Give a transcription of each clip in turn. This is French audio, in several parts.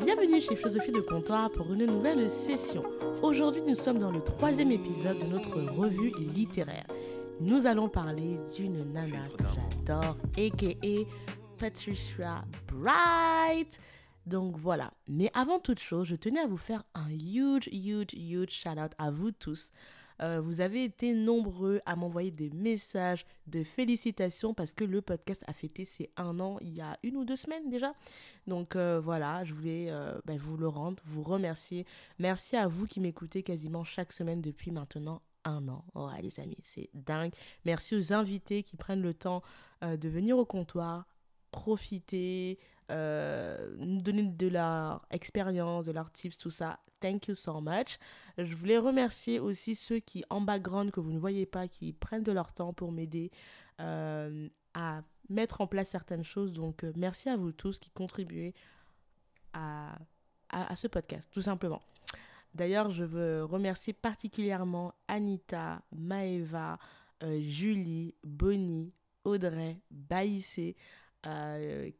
Bienvenue chez Philosophie de Comptoir pour une nouvelle session. Aujourd'hui, nous sommes dans le troisième épisode de notre revue littéraire. Nous allons parler d'une nana que j'adore, a.k.a. Patricia Bright. Donc voilà. Mais avant toute chose, je tenais à vous faire un huge, huge, huge shout out à vous tous euh, vous avez été nombreux à m'envoyer des messages de félicitations parce que le podcast a fêté ses un an il y a une ou deux semaines déjà. Donc euh, voilà, je voulais euh, ben, vous le rendre, vous remercier. Merci à vous qui m'écoutez quasiment chaque semaine depuis maintenant un an. Oh, les amis, c'est dingue. Merci aux invités qui prennent le temps de venir au comptoir, profiter, nous donner de leur expérience, de leurs tips, tout ça. Thank you so much. Je voulais remercier aussi ceux qui, en background, que vous ne voyez pas, qui prennent de leur temps pour m'aider euh, à mettre en place certaines choses. Donc, euh, merci à vous tous qui contribuez à, à, ce podcast, tout simplement. D'ailleurs, je veux remercier particulièrement Anita, Maeva, euh, Julie, Bonnie, Audrey, Baïssé,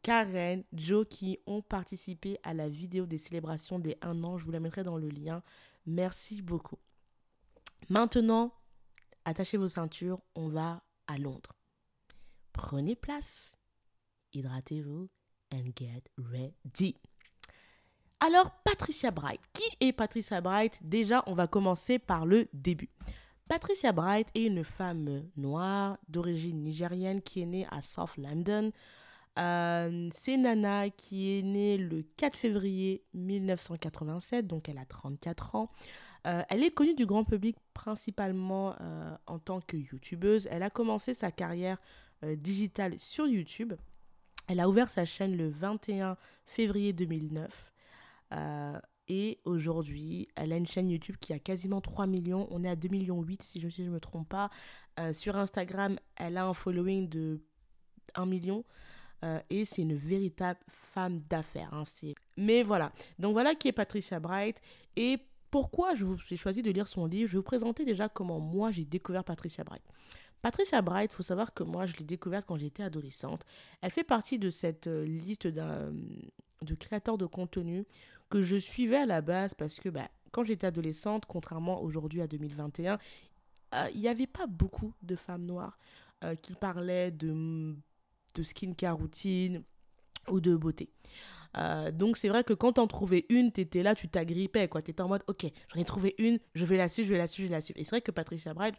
Karen, Joe qui ont participé à la vidéo des célébrations des 1 an. Je vous la mettrai dans le lien. Merci beaucoup. Maintenant, attachez vos ceintures, on va à Londres. Prenez place, hydratez-vous and get ready. Alors, Patricia Bright. Qui est Patricia Bright? Déjà, on va commencer par le début. Patricia Bright est une femme noire d'origine nigérienne qui est née à South London. Euh, c'est Nana qui est née le 4 février 1987, donc elle a 34 ans. Euh, elle est connue du grand public principalement euh, en tant que youtubeuse. Elle a commencé sa carrière digitale sur YouTube. Elle a ouvert sa chaîne le 21 février 2009. et aujourd'hui, elle a une chaîne YouTube qui a quasiment 3 millions. On est à 2 millions 8 si je ne me trompe pas. sur Instagram, elle a un following de 1 million. Euh, et c'est une véritable femme d'affaires. Hein, Mais voilà. Donc voilà qui est Patricia Bright. Et pourquoi j'ai choisi de lire son livre? Je vais vous présenter déjà comment moi j'ai découvert Patricia Bright. Patricia Bright, il faut savoir que moi je l'ai découverte quand j'étais adolescente. Elle fait partie de cette euh, liste de créateurs de contenu que je suivais à la base parce que bah, quand j'étais adolescente, contrairement aujourd'hui à 2021, euh, il n'y avait pas beaucoup de femmes noires qui parlaient de de skincare routine ou de beauté. Euh, donc c'est vrai que quand t'en trouvais une, t'étais là, tu t'agrippais, quoi. T'étais en mode, ok, j'en ai trouvé une, je vais la suivre, je vais la suivre, je vais la suivre. Et c'est vrai que Patricia Bright,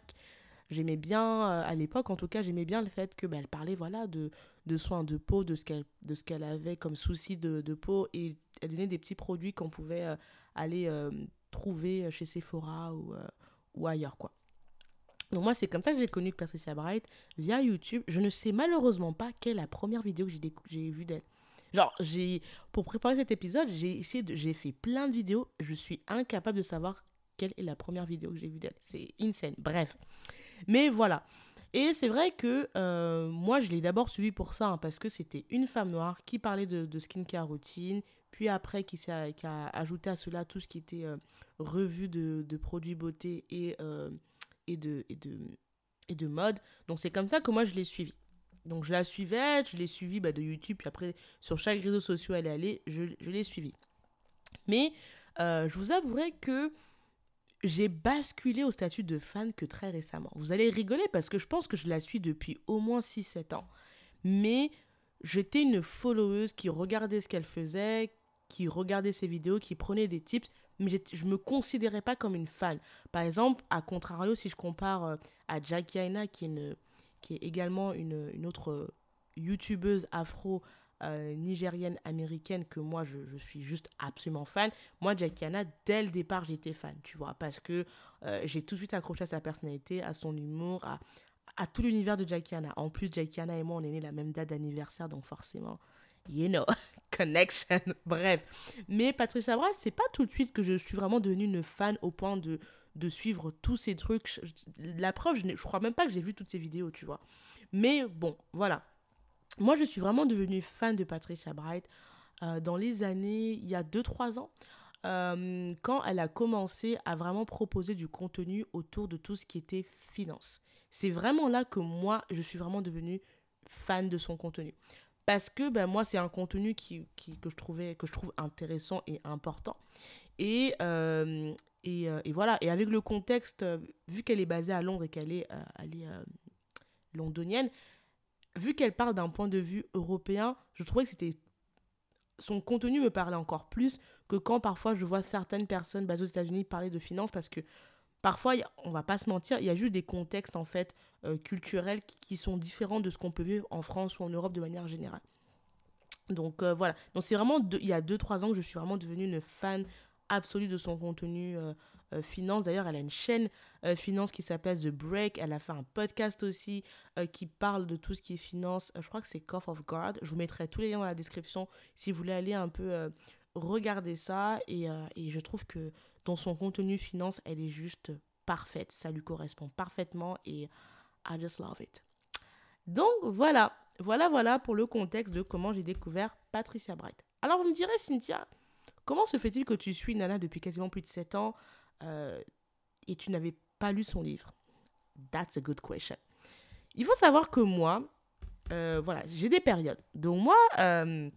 j'aimais bien, euh, à l'époque en tout cas, j'aimais bien le fait que bah, elle parlait, voilà, de, de soins de peau, de ce qu'elle, avait comme souci de, de, peau, et elle donnait des petits produits qu'on pouvait euh, aller trouver chez Sephora ou, ou ailleurs, quoi. Donc moi, c'est comme ça que j'ai connu Patricia Bright via YouTube. Je ne sais malheureusement pas quelle est la première vidéo que j'ai vue d'elle. Genre, j'ai pour préparer cet épisode, j'ai essayé j'ai fait plein de vidéos, je suis incapable de savoir quelle est la première vidéo que j'ai vue d'elle. C'est insane. Bref. Mais voilà. Et c'est vrai que euh, moi, je l'ai d'abord suivie pour ça, hein, parce que c'était une femme noire qui parlait de, de skincare routine, puis après qui, qui, a ajouté à cela tout ce qui était euh, revue de, de, produits beauté et euh, et de, et de, et de mode. Donc c'est comme ça que moi je l'ai suivi. Donc je la suivais, je l'ai suivi bah, de YouTube, puis après sur chaque réseau social elle est allée, je, je l'ai suivi. Mais euh, je vous avouerai que j'ai basculé au statut de fan que très récemment. Vous allez rigoler parce que je pense que je la suis depuis au moins 6-7 ans. Mais j'étais une followeuse qui regardait ce qu'elle faisait, qui regardait ses vidéos, qui prenait des tips, mais je ne me considérais pas comme une fan. Par exemple, à contrario, si je compare euh, à Jackie Aina, qui est, également une, une autre euh, youtubeuse afro euh, nigérienne américaine que moi je, suis juste absolument fan. Moi, Jackie Anna, dès le départ, j'étais fan, tu vois, parce que j'ai tout de suite accroché à sa personnalité, à son humour, à, à tout l'univers de Jackie Anna. En plus, Jackie Anna et moi, on est nés la même date d'anniversaire, donc forcément, you know, connection, bref. Mais Patricia Bright, c'est pas tout de suite que je suis vraiment devenue une fan au point de, de suivre tous ces trucs. La preuve, je, je crois même pas que j'ai vu toutes ces vidéos, tu vois. Mais bon, voilà. Moi, je suis vraiment devenue fan de Patricia Bright euh, dans les années, il y a 2-3 ans. Euh, quand elle a commencé à vraiment proposer du contenu autour de tout ce qui était finance. C'est vraiment là que moi, je suis vraiment devenue fan de son contenu. Parce que ben, moi, c'est un contenu qui, qui, que, je trouvais, que je trouve intéressant et important. Et, euh, et, euh, et, voilà, et avec le contexte, euh, vu qu'elle est basée à Londres et qu'elle est, elle est londonienne, vu qu'elle parle d'un point de vue européen, je trouvais que c'était son contenu me parlait encore plus que quand parfois je vois certaines personnes basées aux États-Unis parler de finances parce que parfois, on va pas se mentir, il y a juste des contextes en fait euh, culturels qui, sont différents de ce qu'on peut vivre en France ou en Europe de manière générale. Donc euh, voilà, donc c'est vraiment il y a 2-3 ans que je suis vraiment devenue une fan absolue de son contenu euh, finance. D'ailleurs, elle a une chaîne finance qui s'appelle The Break. Elle a fait un podcast aussi qui parle de tout ce qui est finance. je crois que c'est Cough of Guard. Je vous mettrai tous les liens dans la description si vous voulez aller un peu regarder ça. Et, et je trouve que dans son contenu finance, elle est juste parfaite. Ça lui correspond parfaitement et I just love it. Donc voilà, voilà, voilà pour le contexte de comment j'ai découvert Patricia Bright. Alors vous me direz, Cynthia, comment se fait-il que tu suis Nana depuis quasiment plus de 7 ans euh, et tu n'avais pas lu son livre? That's a good question. Il faut savoir que moi, euh, voilà, j'ai des périodes. Donc moi, euh,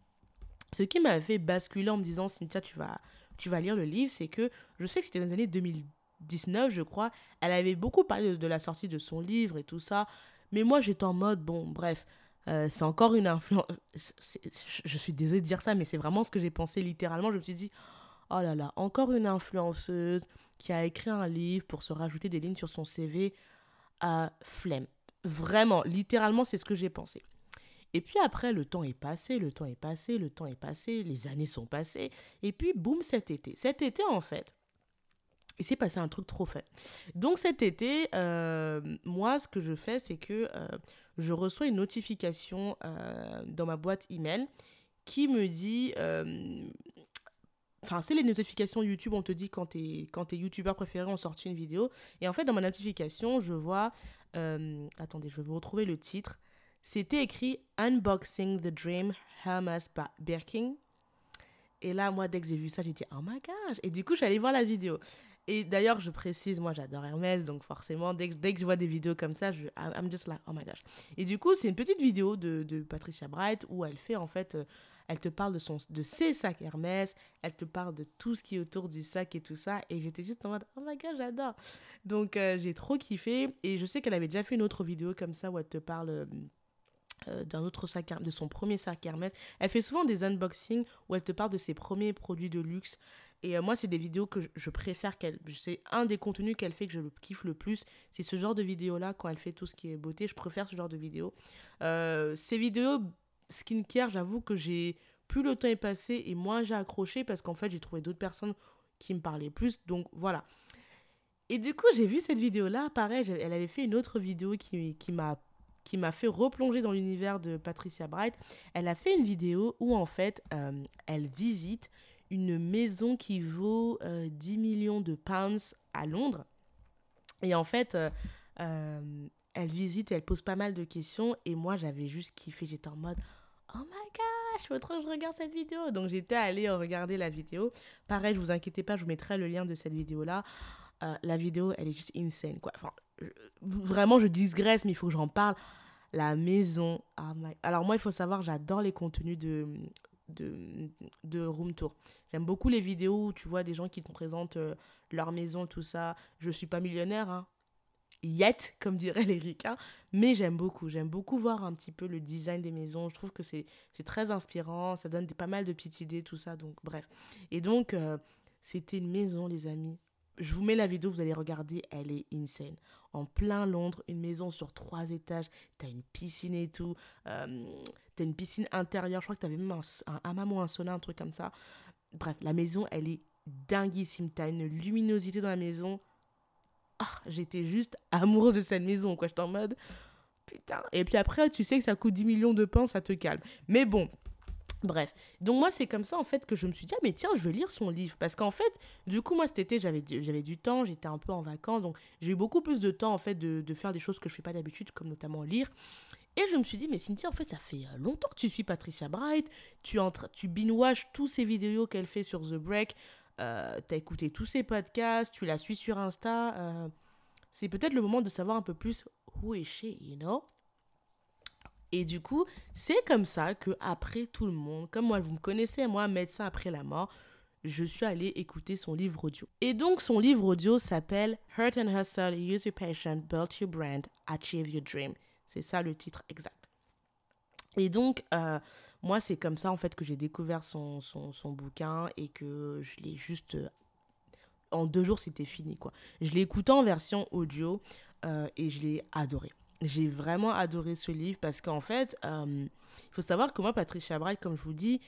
ce qui m'a fait basculer en me disant, Cynthia, tu vas, tu vas lire le livre, c'est que je sais que c'était dans les années 2019, je crois. Elle avait beaucoup parlé de, la sortie de son livre et tout ça. Mais moi, j'étais en mode, bon, bref, euh, c'est encore une influence. Je suis désolée de dire ça, mais c'est vraiment ce que j'ai pensé littéralement. Je me suis dit, oh là là, encore une influenceuse qui a écrit un livre pour se rajouter des lignes sur son CV. à flemme. Vraiment, littéralement, c'est ce que j'ai pensé. Et puis après, le temps est passé, le temps est passé, le temps est passé, les années sont passées. Et puis, boum, cet été. Cet été, en fait, il s'est passé un truc trop fait. Donc cet été, euh, moi, ce que je fais, c'est que euh, je reçois une notification euh, dans ma boîte email qui me dit... Enfin, c'est les notifications YouTube, on te dit quand tes, quand tes youtubeurs préférés ont sorti une vidéo. Et en fait, dans ma notification, je vois... attendez, je vais vous retrouver le titre. C'était écrit Unboxing the Dream Hermes Birkin. Et là, moi, dès que j'ai vu ça, j'ai dit, oh my gosh. Et du coup, je suis allée voir la vidéo. Et d'ailleurs, je précise, moi, j'adore Hermès, donc forcément, dès que, dès que je vois des vidéos comme ça, je, I'm just like, oh my gosh. Et du coup, c'est une petite vidéo de, de, Patricia Bright où elle fait, en fait, euh, elle te parle de, son, de ses sacs Hermès, elle te parle de tout ce qui est autour du sac et tout ça. Et j'étais juste en mode, oh my gosh, j'adore. Donc, euh, j'ai trop kiffé. Et je sais qu'elle avait déjà fait une autre vidéo comme ça où elle te parle. Euh, d'un autre sac, de son premier sac Hermès. Elle fait souvent des unboxings où elle te parle de ses premiers produits de luxe. Et euh, moi, c'est des vidéos que je, préfère qu'elle. C'est un des contenus qu'elle fait que je kiffe le plus. C'est ce genre de vidéo-là, quand elle fait tout ce qui est beauté. Je préfère ce genre de vidéos. Euh, ces vidéos skincare, j'avoue que j'ai. Plus le temps est passé et moins j'ai accroché parce qu'en fait, j'ai trouvé d'autres personnes qui me parlaient plus. Donc voilà. Et du coup, j'ai vu cette vidéo-là. Pareil, elle avait fait une autre vidéo qui, qui m'a qui m'a fait replonger dans l'univers de Patricia Bright. Elle a fait une vidéo où en fait euh, elle visite une maison qui vaut 10 euh, millions de pounds à Londres. Et en fait, euh, elle visite, elle pose pas mal de questions. Et moi, j'avais juste kiffé. J'étais en mode, oh my je veux trop que je regarde cette vidéo. Donc j'étais allée regarder la vidéo. Pareil, je vous inquiétez pas, je vous mettrai le lien de cette vidéo-là. la vidéo, elle est juste insane, quoi. Enfin, vraiment, je digresse, mais il faut que j'en parle. La maison. Oh Alors, moi, il faut savoir, j'adore les contenus de, de, de room tour. J'aime beaucoup les vidéos où tu vois des gens qui te présentent euh, leur maison, tout ça. Je suis pas millionnaire, hein. Yet, comme dirait les ricains, mais j'aime beaucoup. J'aime beaucoup voir un petit peu le design des maisons. Je trouve que c'est très inspirant, ça donne pas mal de petites idées, tout ça. Donc, bref. Et donc, euh, c'était une maison, les amis, je vous mets la vidéo, vous allez regarder, elle est insane. En plein Londres, une maison sur trois étages, t'as une piscine et tout, euh, t'as une piscine intérieure, je crois que t'avais même un, un hammam ou un sauna, un truc comme ça. Bref, la maison, elle est dinguissime, t'as une luminosité dans la maison. Ah, j'étais juste amoureuse de cette maison, quoi. J'étais en mode, putain. Et puis après, tu sais que ça coûte 10 millions de pains, ça te calme. Mais bon, Bref, donc moi c'est comme ça en fait que je me suis dit ah mais tiens je vais lire son livre. Parce qu'en fait du coup moi cet été j'avais du temps j'étais un peu en vacances. Donc j'ai eu beaucoup plus de temps en fait de, de faire des choses que je fais pas d'habitude comme notamment lire. Et je me suis dit mais Cynthia en fait ça fait euh, longtemps que tu suis Patricia Bright. Tu entres tu binge tous ces vidéos qu'elle fait sur The Break. Euh, t'as écouté tous ses podcasts tu la suis sur Insta. Euh, c'est peut-être le moment de savoir un peu plus who is she you know? Et du coup, c'est comme ça que après tout le monde, comme moi, vous me connaissez, moi, médecin après la mort, je suis allée écouter son livre audio. Et donc, son livre audio s'appelle Hurt and Hustle, Use Your Passion, Build Your Brand, Achieve Your Dream. C'est ça le titre exact. Et donc, euh, moi, c'est comme ça, en fait, que j'ai découvert son, son, son, bouquin et que je l'ai juste... Euh, en deux jours, c'était fini, quoi. Je l'ai écouté en version audio euh, et je l'ai adoré. J'ai vraiment adoré ce livre parce qu'en fait, il faut savoir que moi, Patricia Bright, comme je vous dis,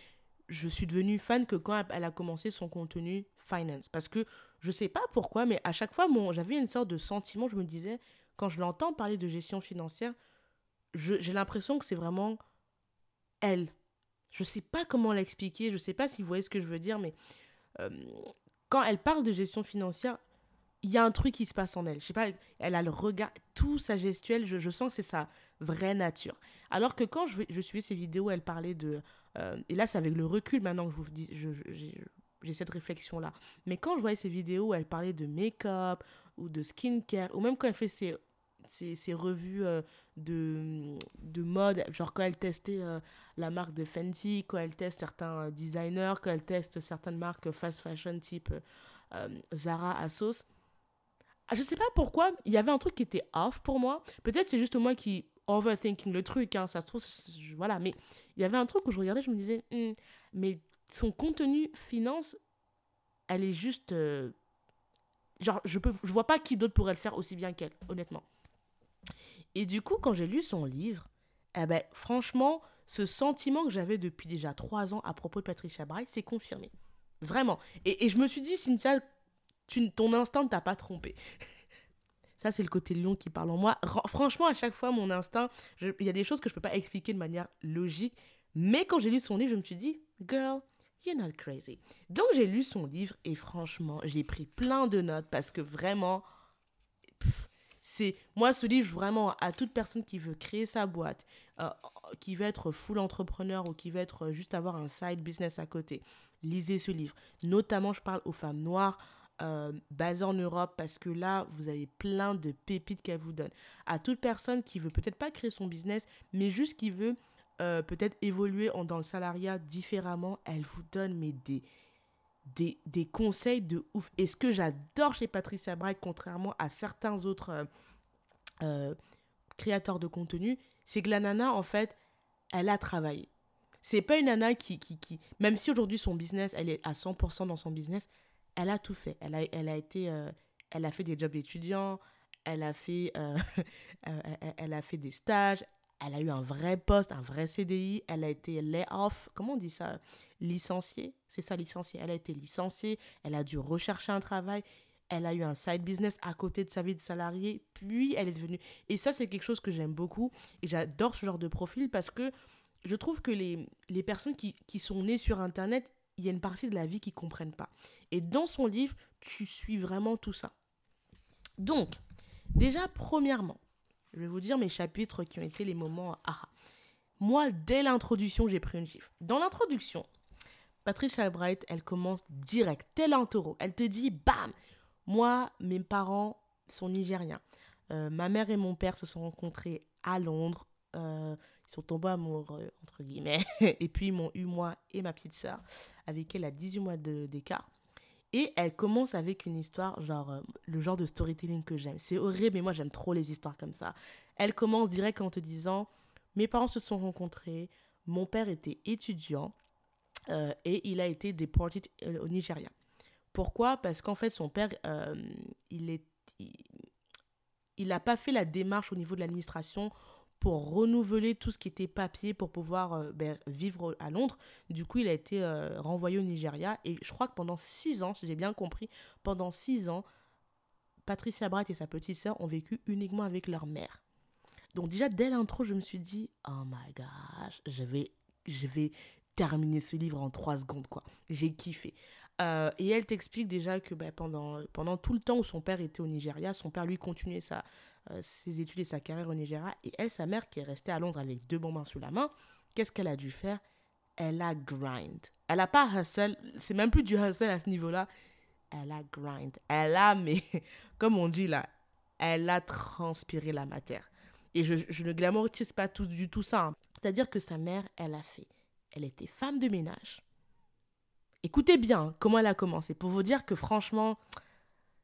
je suis devenue fan que quand elle a commencé son contenu finance. Parce que je sais pas pourquoi, mais à chaque fois, j'avais une sorte de sentiment, je me disais, quand je l'entends parler de gestion financière, j'ai l'impression que c'est vraiment elle. Je sais pas comment l'expliquer, je sais pas si vous voyez ce que je veux dire, mais euh, quand elle parle de gestion financière, il y a un truc qui se passe en elle. Je sais pas, elle a le regard, tout sa gestuelle, je, sens que c'est sa vraie nature. Alors que quand je, je suivais ses vidéos, elle parlait de euh, et là, c'est avec le recul maintenant que je vous dis, j'ai cette réflexion-là. Mais quand je voyais ces vidéos elle parlait de make-up ou de skincare, ou même quand elle fait ses, ses, revues euh, de, de mode, genre quand elle testait euh, la marque de Fenty, quand elle teste certains designers, quand elle teste certaines marques fast fashion type Zara, Asos. Ah, je sais pas pourquoi, il y avait un truc qui était off pour moi. Peut-être c'est juste moi qui overthinking le truc, hein, ça se trouve, voilà. Mais il y avait un truc où je regardais, je me disais, hmm, mais son contenu finance, elle est juste. Euh, genre, je peux, je vois pas qui d'autre pourrait le faire aussi bien qu'elle, honnêtement. Et du coup, quand j'ai lu son livre, eh ben, franchement, ce sentiment que j'avais depuis déjà trois ans à propos de Patricia Bright s'est confirmé. Vraiment. Et, et, je me suis dit, Cynthia, tu, ton instinct ne t'a pas trompé. Ça, c'est le côté lion qui parle en moi. franchement, à chaque fois, mon instinct, il y a des choses que je ne peux pas expliquer de manière logique. Mais quand j'ai lu son livre, je me suis dit, girl, you're not crazy. Donc, j'ai lu son livre et franchement, j'ai pris plein de notes parce que vraiment, c'est moi ce livre vraiment à toute personne qui veut créer sa boîte, euh, qui veut être full entrepreneur ou qui veut être juste avoir un side business à côté. Lisez ce livre. Notamment, je parle aux femmes noires, euh, basée en Europe parce que là, vous avez plein de pépites qu'elle vous donne. À toute personne qui veut peut-être pas créer son business, mais juste qui veut euh, peut-être évoluer en, dans le salariat différemment, elle vous donne mais des, des, des conseils de ouf. Et ce que j'adore chez Patricia Bright, contrairement à certains autres euh, créateurs de contenu, c'est que la nana, en fait, elle a travaillé. C'est pas une nana qui, qui, qui même si aujourd'hui son business, elle est à 100% dans son business, elle a tout fait. Elle a, elle a été, euh, elle a fait des jobs d'étudiant, elle a fait, euh, euh, elle a fait des stages, elle a eu un vrai poste, un vrai CDI, elle a été lay-off, comment on dit ça Licenciée, c'est ça licenciée. Elle a été licenciée, elle a dû rechercher un travail, elle a eu un side business à côté de sa vie de salarié, puis elle est devenue... Et ça, c'est quelque chose que j'aime beaucoup et j'adore ce genre de profil parce que je trouve que les, les personnes qui, qui sont nées sur Internet, il y a une partie de la vie qu'ils ne comprennent pas. Et dans son livre, tu suis vraiment tout ça. Donc, déjà, premièrement, je vais vous dire mes chapitres qui ont été les moments ah. Moi, dès l'introduction, j'ai pris une gifle. Dans l'introduction, Patricia Bright, elle commence direct, tel un taureau. Elle te dit, bam, moi, mes parents sont nigériens. Euh, ma mère et mon père se sont rencontrés à Londres. Euh, ils sont tombés amoureux, entre guillemets. et puis, ils m'ont eu, moi et ma petite sœur, avec elle à 18 mois d'écart. Et elle commence avec une histoire, genre, euh, le genre de storytelling que j'aime. C'est horrible, mais moi, j'aime trop les histoires comme ça. Elle commence direct en te disant Mes parents se sont rencontrés, mon père était étudiant euh, et il a été déporté au Nigeria. Pourquoi? Parce qu'en fait, son père, il est. Il n'a pas fait la démarche au niveau de l'administration pour renouveler tout ce qui était papier pour pouvoir euh, ben, vivre à Londres. Du coup, il a été euh, renvoyé au Nigeria. Et je crois que pendant six ans, si j'ai bien compris, pendant six ans, Patricia Bright et sa petite sœur ont vécu uniquement avec leur mère. Donc déjà, dès l'intro, je me suis dit, oh my gosh, je vais, je vais terminer ce livre en trois secondes, quoi. J'ai kiffé. Euh, et elle t'explique déjà que ben, pendant, pendant tout le temps où son père était au Nigeria, son père lui continuait sa, ses études et sa carrière au Nigeria. Et elle, sa mère, qui est restée à Londres avec deux bonbons sous la main, qu'est-ce qu'elle a dû faire? Elle a grind. Elle n'a pas hustle. C'est même plus du hustle à ce niveau-là. Elle a grind. Elle a, mais comme on dit là, elle a transpiré la matière. Et je, ne glamourise pas tout, du tout ça. hein. C'est-à-dire que sa mère, elle a fait. Elle était femme de ménage. Écoutez bien hein, comment elle a commencé. Pour vous dire que franchement,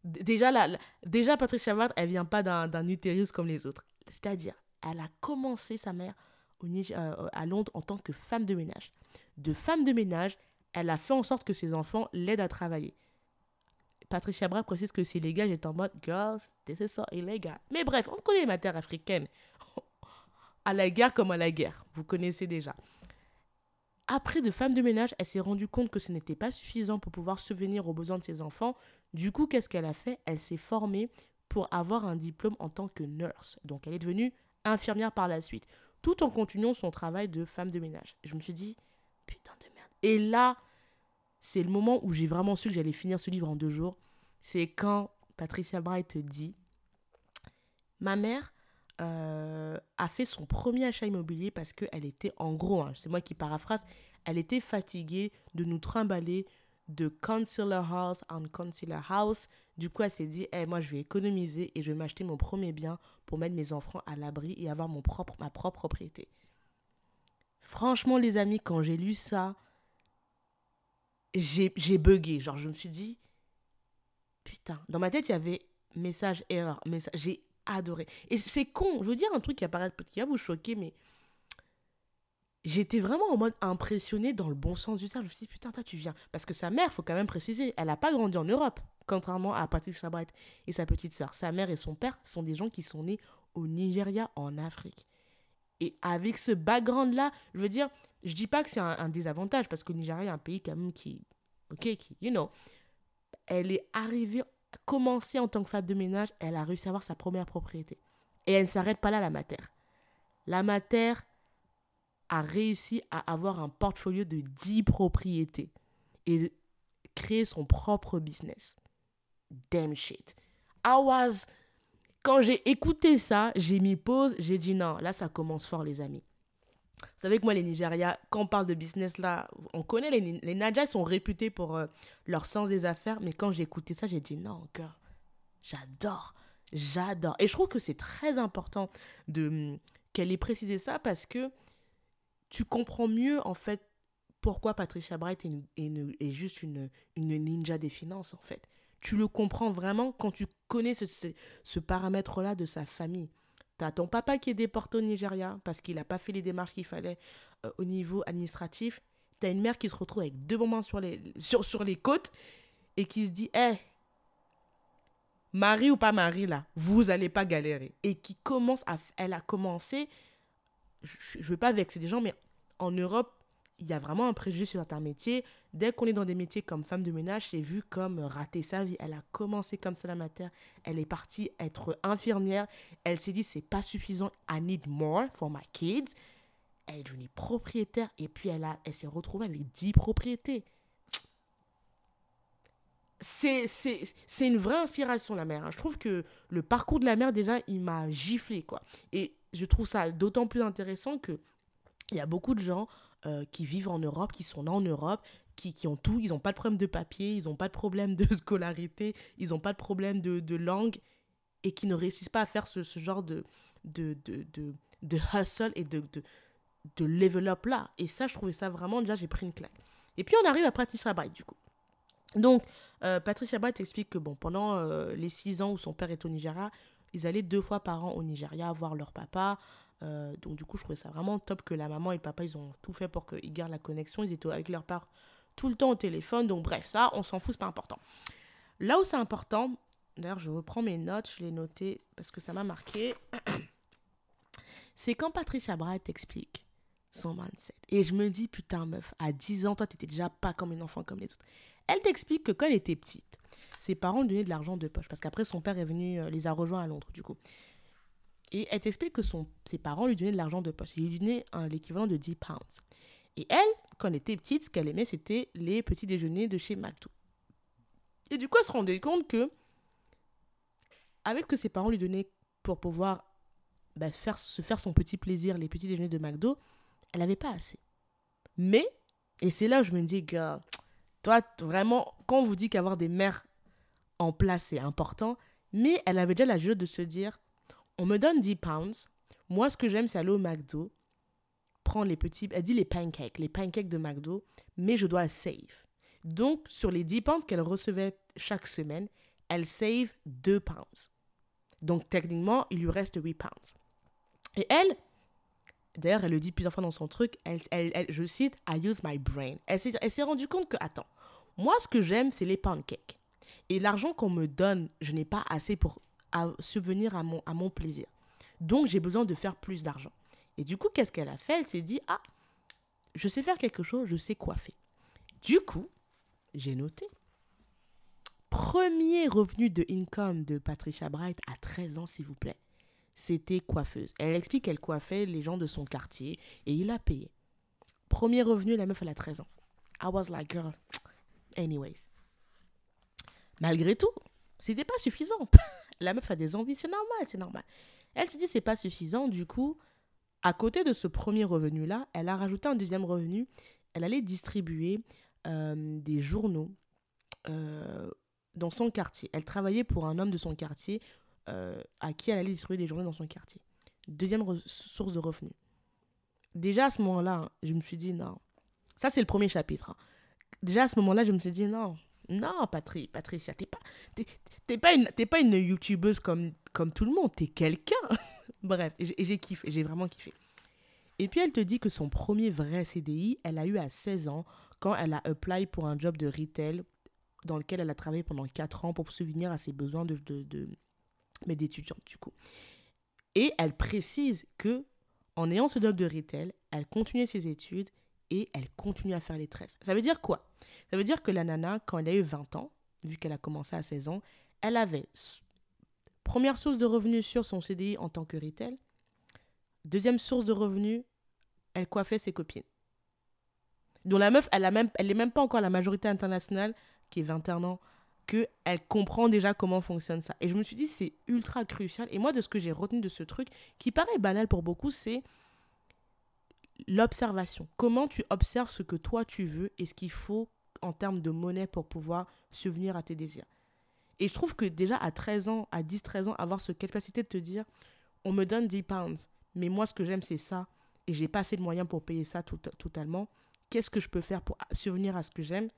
déjà, la, déjà Patricia Ward, elle vient pas d'un utérus comme les autres. C'est-à-dire, elle a commencé sa mère au euh, à Londres en tant que femme de ménage. De femme de ménage, elle a fait en sorte que ses enfants l'aident à travailler. Patricia Bra précise que c'est illégal. J'étais en mode, girls, this is so illégal. Mais bref, on connaît les matières africaines. À la guerre comme à la guerre. Vous connaissez déjà. Après de femme de ménage, elle s'est rendue compte que ce n'était pas suffisant pour pouvoir subvenir aux besoins de ses enfants. Du coup, qu'est-ce qu'elle a fait? Elle s'est formée pour avoir un diplôme en tant que nurse. Donc, elle est devenue infirmière par la suite, tout en continuant son travail de femme de ménage. Je me suis dit, putain de merde. Et là, c'est le moment où j'ai vraiment su que j'allais finir ce livre en deux jours. C'est quand Patricia Bright dit Ma mère euh, a fait son premier achat immobilier parce qu'elle était, en gros, hein, c'est moi qui paraphrase, elle était fatiguée de nous trimballer de Concealer House en Concealer House. Du coup, elle s'est dit Eh, Moi, je vais économiser et je vais m'acheter mon premier bien pour mettre mes enfants à l'abri et avoir mon propre, ma propre propriété. Franchement, les amis, quand j'ai lu ça, j'ai j'ai bugué. Genre, je me suis dit, putain, dans ma tête, il y avait message erreur. Message, j'ai adoré. Et c'est con, je veux dire un truc qui, apparaît, qui va vous choquer, mais j'étais vraiment en mode impressionné dans le bon sens du terme. Je me suis dit, putain, toi, tu viens. Parce que sa mère, faut quand même préciser, elle n'a pas grandi en Europe, contrairement à Patricia Bright et sa petite sœur. Sa mère et son père sont des gens qui sont nés au Nigeria, en Afrique. Et avec ce background-là, je veux dire, je dis pas que c'est un, désavantage, parce que le Nigeria est un pays quand même qui, ok, qui, you know, elle est arrivée, commencé en tant que femme de ménage, elle a réussi à avoir sa première propriété. Et elle ne s'arrête pas là, la mater. La mater a réussi à avoir un portfolio de 10 propriétés et créer son propre business. Damn shit. I was quand j'ai écouté ça, j'ai mis pause, j'ai dit non, là ça commence fort les amis. Vous savez que moi les Nigérias, quand on parle de business là, on connaît les, les Nadjas sont réputés pour euh, leur sens des affaires, mais quand j'ai écouté ça, j'ai dit non, cœur, j'adore, j'adore. Et je trouve que c'est très important de hum, qu'elle ait précisé ça parce que tu comprends mieux en fait pourquoi Patricia Bright est, juste une, ninja des finances en fait. Tu le comprends vraiment quand tu connais ce, paramètre-là de sa famille. T'as ton papa qui est déporté au Nigeria parce qu'il n'a pas fait les démarches qu'il fallait euh, au niveau administratif. T'as une mère qui se retrouve avec deux moments sur les, sur, les côtes et qui se dit Hé, mari ou pas mari, là, vous allez pas galérer. Et qui commence à. Elle a commencé. Je ne veux pas vexer des gens, mais en Europe, il y a vraiment un préjugé sur certains métiers. Dès qu'on est dans des métiers comme femme de ménage, c'est vu comme rater sa vie. Elle a commencé comme ça la matière. Elle est partie être infirmière. Elle s'est dit, c'est pas suffisant. I need more for my kids. Elle est devenue propriétaire et puis elle, a, elle s'est retrouvée avec 10 propriétés. C'est, c'est, c'est une vraie inspiration, la mère. hein. Je trouve que le parcours de la mère, déjà, il m'a giflé, quoi. Et je trouve ça d'autant plus intéressant que il y a beaucoup de gens euh, qui vivent en Europe, qui sont nés en Europe, qui, qui ont tout. Ils n'ont pas de problème de papier, ils n'ont pas de problème de scolarité, ils n'ont pas de problème de, de langue et qui ne réussissent pas à faire ce, ce genre de, de, de, de, de hustle et de, de, de level up là. Et ça, je trouvais ça vraiment, déjà, j'ai pris une claque. Et puis, on arrive à Patricia Bright, du coup. Donc, euh, Patricia Bright explique que bon, pendant euh, les six ans où son père est au Nigeria, ils allaient deux fois par an au Nigeria voir leur papa. Euh, donc, du coup, je trouvais ça vraiment top que la maman et le papa, ils ont tout fait pour qu'ils gardent la connexion. Ils étaient avec leur père tout le temps au téléphone. Donc, bref, ça, on s'en fout, c'est pas important. Là où c'est important, d'ailleurs, je reprends mes notes, je l'ai noté parce que ça m'a marqué. c'est quand Patricia Bright explique son mindset. Et je me dis, putain, meuf, à 10 ans, toi, t'étais déjà pas comme une enfant comme les autres. Elle t'explique que quand elle était petite, ses parents lui donnaient de l'argent de poche. Parce qu'après, son père est venu, euh, les a rejoints à Londres, du coup. Et elle t'explique que son, ses parents lui donnaient de l'argent de poche. Ils lui donnaient l'équivalent de 10 pounds. Et elle, quand elle était petite, ce qu'elle aimait, c'était les petits déjeuners de chez McDo. Et du coup, elle se rendait compte que, avec ce que ses parents lui donnaient pour pouvoir bah, faire, se faire son petit plaisir, les petits déjeuners de McDo, elle n'avait pas assez. Mais, et c'est là où je me dis, gars, toi, vraiment, quand on vous dit qu'avoir des mères en place, c'est important, mais elle avait déjà la jeu de se dire, on me donne 10 pounds, Moi, ce que j'aime, c'est aller au McDo, prendre les petits, elle dit les pancakes, les pancakes de McDo, mais je dois save. Donc, sur les 10 pounds qu'elle recevait chaque semaine, elle save 2 pounds. Donc, techniquement, il lui reste 8 pounds. Et elle, d'ailleurs, elle le dit plusieurs fois dans son truc, elle, elle, je cite, I use my brain. Elle s'est rendue compte que, attends, moi, ce que j'aime, c'est les pancakes. Et l'argent qu'on me donne, je n'ai pas assez pour subvenir à mon, à mon plaisir. Donc, j'ai besoin de faire plus d'argent. Et du coup, qu'est-ce qu'elle a fait? Elle s'est dit, ah, je sais faire quelque chose, je sais coiffer. Du coup, j'ai noté. Premier revenu de income de Patricia Bright à 13 ans, s'il vous plaît. C'était coiffeuse. Elle explique qu'elle coiffait les gens de son quartier et il a payé. Premier revenu, la meuf, elle a 13 ans. I was like, girl, anyways. Malgré tout, c'était pas suffisant. la meuf a des envies, c'est normal, c'est normal. Elle se dit, c'est pas suffisant, du coup, à côté de ce premier revenu-là, elle a rajouté un deuxième revenu. Elle allait distribuer euh, des journaux euh, dans son quartier. Elle travaillait pour un homme de son quartier euh, à qui elle allait distribuer des journaux dans son quartier. Deuxième source de revenus. Déjà à ce moment-là, je me suis dit non. Ça, c'est le premier chapitre. Hein. Déjà à ce moment-là, je me suis dit non. Non, Patri, Patricia, t'es pas, pas une, pas une youtubeuse comme, comme tout le monde, t'es quelqu'un. Bref, j'ai kiffé, j'ai vraiment kiffé. Et puis elle te dit que son premier vrai CDI, elle a eu à 16 ans quand elle a apply pour un job de retail dans lequel elle a travaillé pendant 4 ans pour subvenir à ses besoins de, de, de d'étudiante du coup. Et elle précise que en ayant ce job de retail, elle continuait ses études et elle continue à faire les tresses. Ça veut dire quoi? Ça veut dire que la nana, quand elle a eu 20 ans, vu qu'elle a commencé à 16 ans, elle avait Première source de revenus sur son CDI en tant que retail. Deuxième source de revenus, elle coiffait ses copines. Donc la meuf, elle n'est même, est même pas encore la majorité internationale, qui est 21 ans, qu'elle comprend déjà comment fonctionne ça. Et je me suis dit, c'est ultra crucial. Et moi, de ce que j'ai retenu de ce truc, qui paraît banal pour beaucoup, c'est l'observation. Comment tu observes ce que toi tu veux et ce qu'il faut en termes de monnaie pour pouvoir subvenir à tes désirs? Et je trouve que déjà à 13 ans, à 10-13 ans, avoir cette capacité de te dire, on me donne 10 pounds, mais moi ce que j'aime c'est ça, et j'ai pas assez de moyens pour payer ça tout, totalement, qu'est-ce que je peux faire pour subvenir à ce que j'aime?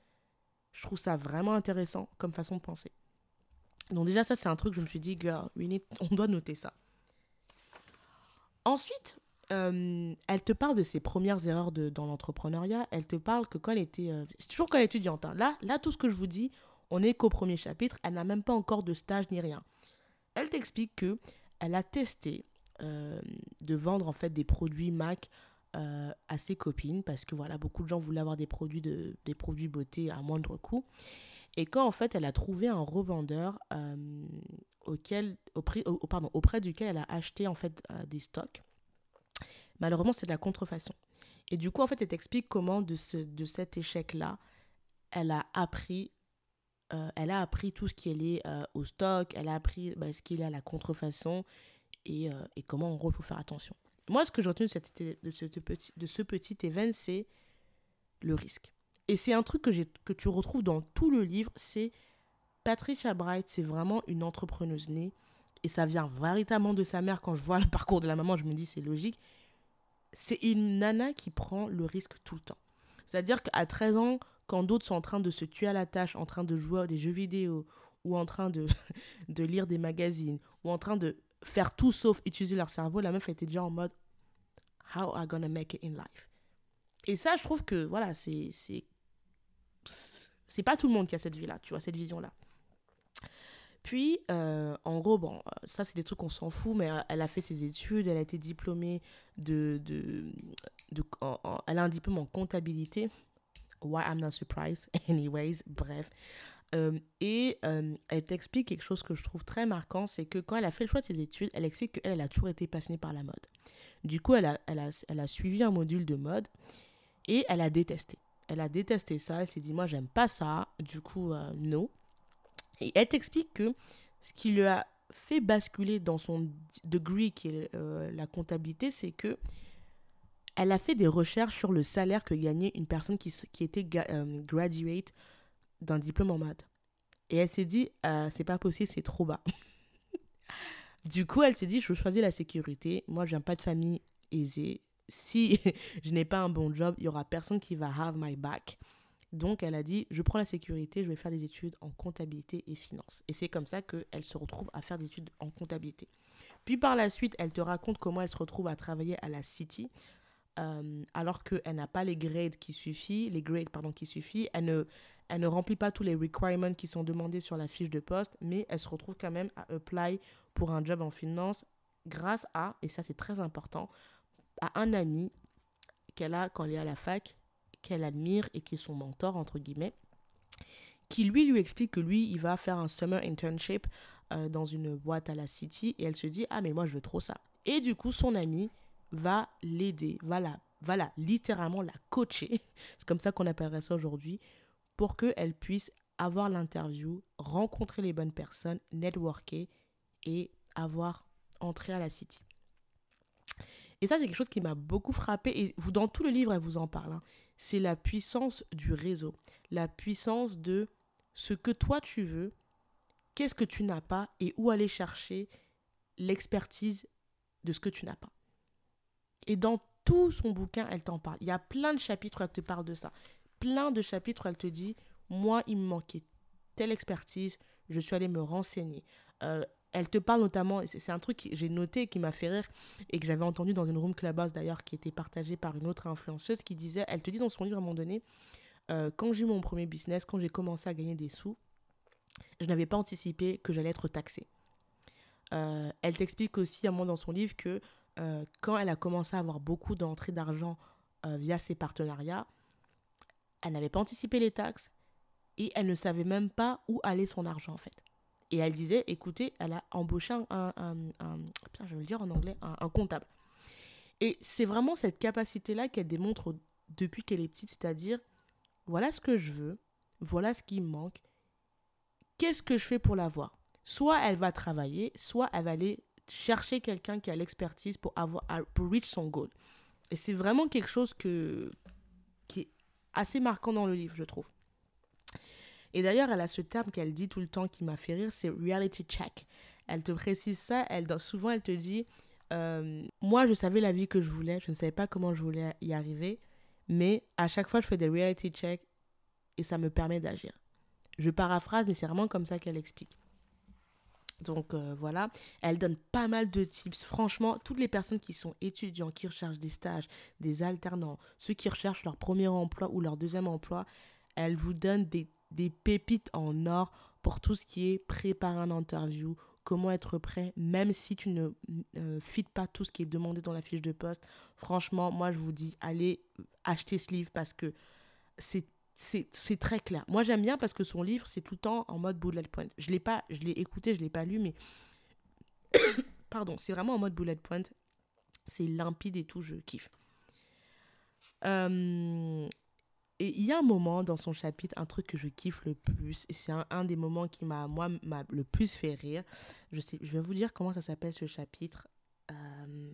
Je trouve ça vraiment intéressant comme façon de penser. Donc déjà ça c'est un truc, je me suis dit, girl, on doit noter ça. Ensuite, euh, elle te parle de ses premières erreurs dans l'entrepreneuriat. Elle te parle que quand elle était... Euh, c'est toujours quand elle est étudiante. Hein. Là, là, tout ce que je vous dis, on n'est qu'au premier chapitre, elle n'a même pas encore de stage ni rien. Elle t'explique que elle a testé euh, de vendre en fait des produits Mac à ses copines parce que voilà beaucoup de gens voulaient avoir des produits de des produits beauté à moindre coût et quand en fait elle a trouvé un revendeur auquel auprès, pardon, auprès duquel elle a acheté en fait des stocks malheureusement c'est de la contrefaçon et du coup en fait elle t'explique comment de ce de cet échec là elle a appris euh, elle a appris tout ce qui est lié euh, au stock, elle a appris bah, ce qui est lié à la contrefaçon et, euh, et comment en gros il faut faire attention. Moi, ce que j'ai retenu de, cette, de, ce petit, de ce petit événement, c'est le risque. Et c'est un truc que, que tu retrouves dans tout le livre, c'est Patricia Bright, c'est vraiment une entrepreneuse née. Et ça vient véritablement de sa mère. Quand je vois le parcours de la maman, je me dis c'est logique. C'est une nana qui prend le risque tout le temps. C'est-à-dire qu'à 13 ans, quand d'autres sont en train de se tuer à la tâche, en train de jouer à des jeux vidéo, ou en train de, de lire des magazines, ou en train de faire tout sauf utiliser leur cerveau, la meuf était déjà en mode How I gonna make it in life? Et ça, je trouve que, voilà, c'est. C'est pas tout le monde qui a cette vie-là, tu vois, cette vision-là. Puis, euh, en gros, bon, ça, c'est des trucs qu'on s'en fout, mais euh, elle a fait ses études, elle a été diplômée de. de, de elle a un diplôme en comptabilité. Why I'm not surprised, anyways, bref. Euh, et euh, elle t'explique quelque chose que je trouve très marquant, c'est que quand elle a fait le choix de ses études, elle explique qu'elle elle a toujours été passionnée par la mode. Du coup, elle a, elle, a, elle a suivi un module de mode et elle a détesté. Elle a détesté ça, elle s'est dit, moi, j'aime pas ça, du coup, euh, non. Elle t'explique que ce qui lui a fait basculer dans son degree, qui est la comptabilité, c'est que elle a fait des recherches sur le salaire que gagnait une personne qui, était euh, graduate d'un diplôme en mode. Et elle s'est dit, euh, c'est pas possible, c'est trop bas. Du coup, elle s'est dit, je choisis la sécurité. Moi, viens pas de famille aisée. Si je n'ai pas un bon job, il y aura personne qui va have my back. Donc, elle a dit, je prends la sécurité, je vais faire des études en comptabilité et finance. Et c'est comme ça qu'elle se retrouve à faire des études en comptabilité. Puis par la suite, elle te raconte comment elle se retrouve à travailler à la City, euh, alors qu'elle n'a pas les grades qui suffisent, les grades pardon qui. Elle ne, elle ne remplit pas tous les requirements qui sont demandés sur la fiche de poste, mais elle se retrouve quand même à apply pour un job en finance grâce à, et ça c'est très important, à un ami qu'elle a quand elle est à la fac, qu'elle admire et qui est son mentor, entre guillemets, qui lui lui explique que lui, il va faire un summer internship euh, dans une boîte à la City et elle se dit, ah mais moi je veux trop ça. Et du coup, son ami va l'aider, va la, va la, littéralement la coacher, c'est comme ça qu'on appellerait ça aujourd'hui, pour qu'elle puisse avoir l'interview, rencontrer les bonnes personnes, networker et avoir entré à la City. Et ça, c'est quelque chose qui m'a beaucoup frappé. Et vous, dans tout le livre, elle vous en parle. Hein. C'est la puissance du réseau. La puissance de ce que toi tu veux, qu'est-ce que tu n'as pas et où aller chercher l'expertise de ce que tu n'as pas. Et dans tout son bouquin, elle t'en parle. Il y a plein de chapitres où elle te parle de ça. Plein de chapitres où elle te dit, moi, il me manquait telle expertise, je suis allée me renseigner. Euh, elle te parle notamment, c'est un truc que j'ai noté qui m'a fait rire et que j'avais entendu dans une room clubhouse d'ailleurs qui était partagée par une autre influenceuse qui disait, elle te dit dans son livre à un moment donné, euh, quand j'ai eu mon premier business, quand j'ai commencé à gagner des sous, je n'avais pas anticipé que j'allais être taxée. Euh, elle t'explique aussi à un dans son livre que euh, quand elle a commencé à avoir beaucoup d'entrées d'argent via ses partenariats, elle n'avait pas anticipé les taxes et elle ne savait même pas où allait son argent en fait. Et elle disait, écoutez, elle a embauché un, je vais le dire en anglais, un, comptable. Et c'est vraiment cette capacité-là qu'elle démontre depuis qu'elle est petite, c'est-à-dire, voilà ce que je veux, voilà ce qui me manque, qu'est-ce que je fais pour l'avoir? Soit elle va travailler, soit elle va aller chercher quelqu'un qui a l'expertise pour, avoir, pour reach son goal. Et c'est vraiment quelque chose que, qui est assez marquant dans le livre, je trouve. Et d'ailleurs, elle a ce terme qu'elle dit tout le temps qui m'a fait rire, c'est reality check. Elle te précise ça, elle, souvent elle te dit, euh, moi je savais la vie que je voulais, je ne savais pas comment je voulais y arriver, mais à chaque fois je fais des reality checks et ça me permet d'agir. Je paraphrase, mais c'est vraiment comme ça qu'elle explique. Donc euh, voilà, elle donne pas mal de tips. Franchement, toutes les personnes qui sont étudiants, qui recherchent des stages, des alternants, ceux qui recherchent leur premier emploi ou leur deuxième emploi, elle vous donne des des pépites en or pour tout ce qui est préparer un interview, comment être prêt, même si tu ne euh, fites pas tout ce qui est demandé dans la fiche de poste. Franchement, moi, je vous dis, allez acheter ce livre parce que c'est c'est très clair. Moi, j'aime bien parce que son livre, c'est tout le temps en mode bullet point. Je l'ai pas, je l'ai écouté, je l'ai pas lu, mais pardon, c'est vraiment en mode bullet point. C'est limpide et tout, je kiffe. Euh, et il y a un moment dans son chapitre, un truc que je kiffe le plus, et c'est un, des moments qui m'a, moi, m'a le plus fait rire. Je, sais, je vais vous dire comment ça s'appelle ce chapitre. Euh,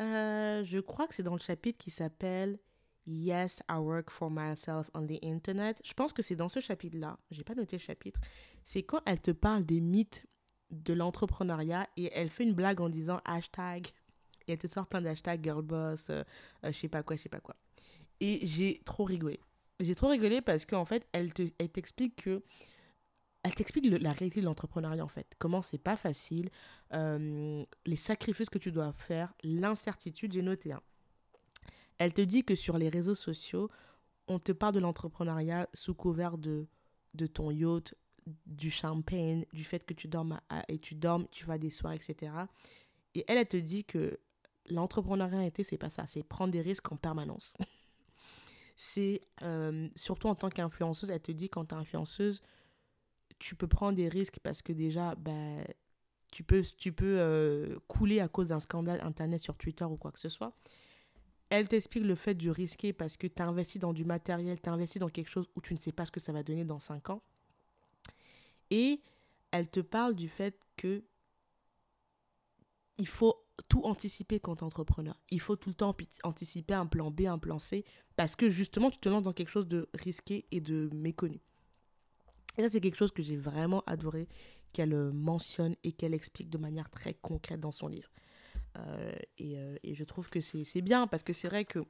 euh, je crois que c'est dans le chapitre qui s'appelle Yes, I work for myself on the internet. Je pense que c'est dans ce chapitre-là. J'ai pas noté le chapitre. C'est quand elle te parle des mythes de l'entrepreneuriat et elle fait une blague en disant hashtag. Et elle te sort plein d'hashtags girlboss, euh, je sais pas quoi, je sais pas quoi. Et j'ai trop rigolé. J'ai trop rigolé parce qu'en fait, elle t'explique que elle t'explique la réalité de l'entrepreneuriat en fait. Comment c'est pas facile, euh, les sacrifices que tu dois faire, l'incertitude, j'ai noté. Hein. Elle te dit que sur les réseaux sociaux, on te parle de l'entrepreneuriat sous couvert de, de ton yacht, du champagne, du fait que tu dormes et tu dormes, tu vas des soirées, etc. Et elle, elle te dit que l'entrepreneuriat, c'est pas ça, c'est prendre des risques en permanence. c'est euh, surtout en tant qu'influenceuse, elle te dit quand tu es influenceuse, tu peux prendre des risques parce que déjà, bah, tu peux, tu peux euh, couler à cause d'un scandale internet sur Twitter ou quoi que ce soit. Elle t'explique le fait du risquer parce que tu as investi dans du matériel, tu as investi dans quelque chose où tu ne sais pas ce que ça va donner dans 5 ans. Et elle te parle du fait que il faut tout anticiper quand tu entrepreneur. Il faut tout le temps anticiper un plan B, un plan C, parce que justement, tu te lances dans quelque chose de risqué et de méconnu. Et ça, c'est quelque chose que j'ai vraiment adoré, qu'elle euh, mentionne et qu'elle explique de manière très concrète dans son livre. Euh, et, euh, et, je trouve que c'est bien parce que c'est vrai que,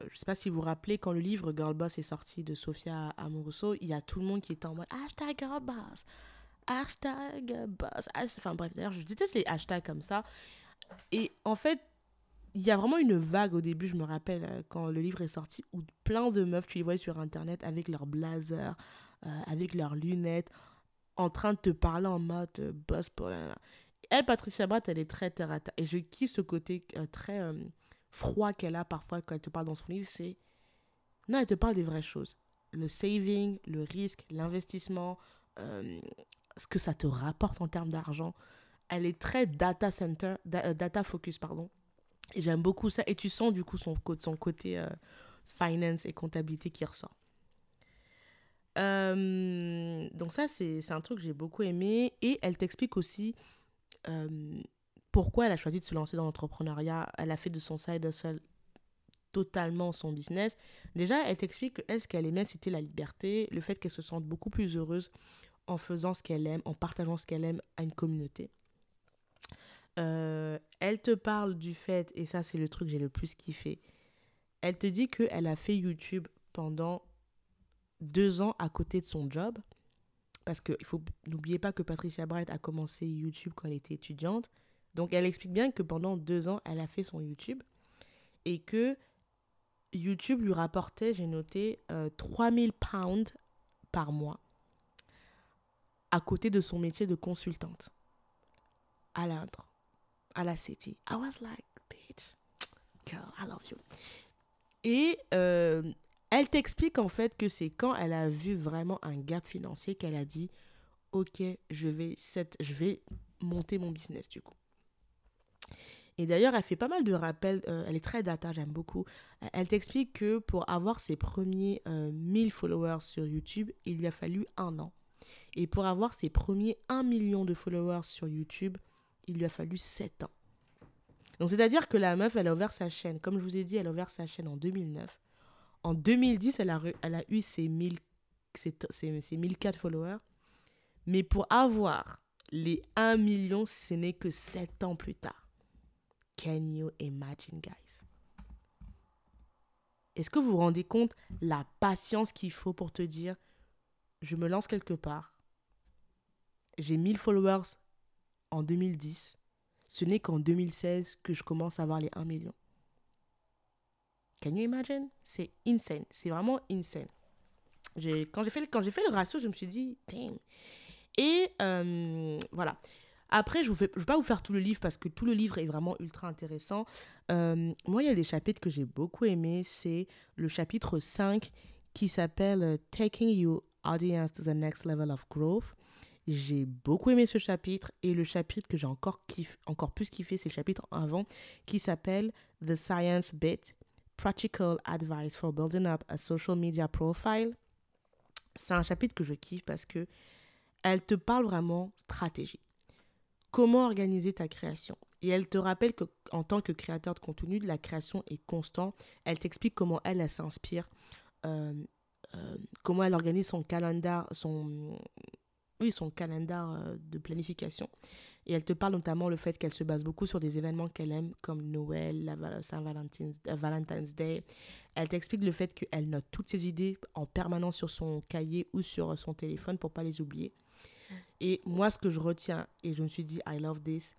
je ne sais pas si vous vous rappelez, quand le livre Girl Boss est sorti de Sophia Amoruso, il y a tout le monde qui était en mode hashtag Girl Boss, hashtag Boss. Enfin bref, d'ailleurs, je déteste les hashtags comme ça. Et en fait, il y a vraiment une vague au début, je me rappelle, quand le livre est sorti, où plein de meufs, tu les voyais sur Internet avec leurs blazers, avec leurs lunettes, en train de te parler en mode euh, boss pour la. Elle, Patricia Bratt, elle est très terre à terre. Et je kiffe ce côté euh, très euh, froid qu'elle a parfois quand elle te parle dans son livre. C'est. Non, elle te parle des vraies choses. Le saving, le risque, l'investissement, ce que ça te rapporte en termes d'argent. Elle est très data center, data focus, pardon. Et j'aime beaucoup ça. Et tu sens du coup son, côté finance et comptabilité qui ressort. Euh, donc ça, c'est un truc que j'ai beaucoup aimé. Et elle t'explique aussi euh, pourquoi elle a choisi de se lancer dans l'entrepreneuriat. Elle a fait de son side hustle totalement son business. Déjà, elle t'explique que ce qu'elle aimait, c'était la liberté, le fait qu'elle se sente beaucoup plus heureuse en faisant ce qu'elle aime, en partageant ce qu'elle aime à une communauté. Euh, elle te parle du fait, et ça c'est le truc que j'ai le plus kiffé, elle te dit qu'elle a fait YouTube pendant deux ans à côté de son job. Parce que faut n'oubliez pas que Patricia Bright a commencé YouTube quand elle était étudiante. Donc elle explique bien que pendant deux ans, elle a fait son YouTube. Et que YouTube lui rapportait, j'ai noté, 3000 euh, pounds par mois. À côté de son métier de consultante. À l'intro. À la City. I was like, bitch, girl, I love you. Et euh, elle t'explique en fait que c'est quand elle a vu vraiment un gap financier qu'elle a dit ok je vais cette, je vais monter mon business du coup. Et d'ailleurs, elle fait pas mal de rappels. Euh, elle est très data, j'aime beaucoup. Elle t'explique que pour avoir ses premiers 1000 euh, followers sur YouTube, il lui a fallu un an. Et pour avoir ses premiers 1 million de followers sur YouTube, il lui a fallu 7 ans. Donc, c'est-à-dire que la meuf, elle a ouvert sa chaîne. Comme je vous ai dit, elle a ouvert sa chaîne en 2009. En 2010, elle a, elle a eu ses, 1000, ses, ses, 1004 followers. Mais pour avoir les 1 million, ce n'est que 7 ans plus tard. Can you imagine, guys? Est-ce que vous vous rendez compte la patience qu'il faut pour te dire, je me lance quelque part, j'ai 1000 followers en 2010, ce n'est qu'en 2016 que je commence à avoir les 1 million. Can you imagine? C'est insane. C'est vraiment insane. Quand j'ai fait, le ratio, je me suis dit, damn. Et euh, voilà. Après, je ne vais, pas vous faire tout le livre parce que tout le livre est vraiment ultra intéressant. Euh, moi, il y a des chapitres que j'ai beaucoup aimés. C'est le chapitre 5 qui s'appelle euh, Taking Your Audience to the Next Level of Growth. J'ai beaucoup aimé ce chapitre et le chapitre que j'ai encore, encore plus kiffé, c'est le chapitre avant qui s'appelle The Science Bit Practical Advice for Building Up a Social Media Profile. C'est un chapitre que je kiffe parce que elle te parle vraiment stratégie. Comment organiser ta création Et elle te rappelle que en tant que créateur de contenu, la création est constant. Elle t'explique comment elle, elle s'inspire, euh, euh, comment elle organise son calendrier, son, oui, son calendrier euh, de planification. Et elle te parle notamment le fait qu'elle se base beaucoup sur des événements qu'elle aime, comme Noël, Saint-Valentine's Valentine's Day. Elle t'explique le fait qu'elle note toutes ses idées en permanence sur son cahier ou sur son téléphone pour pas les oublier. Et moi, ce que je retiens, et je me suis dit, I love this,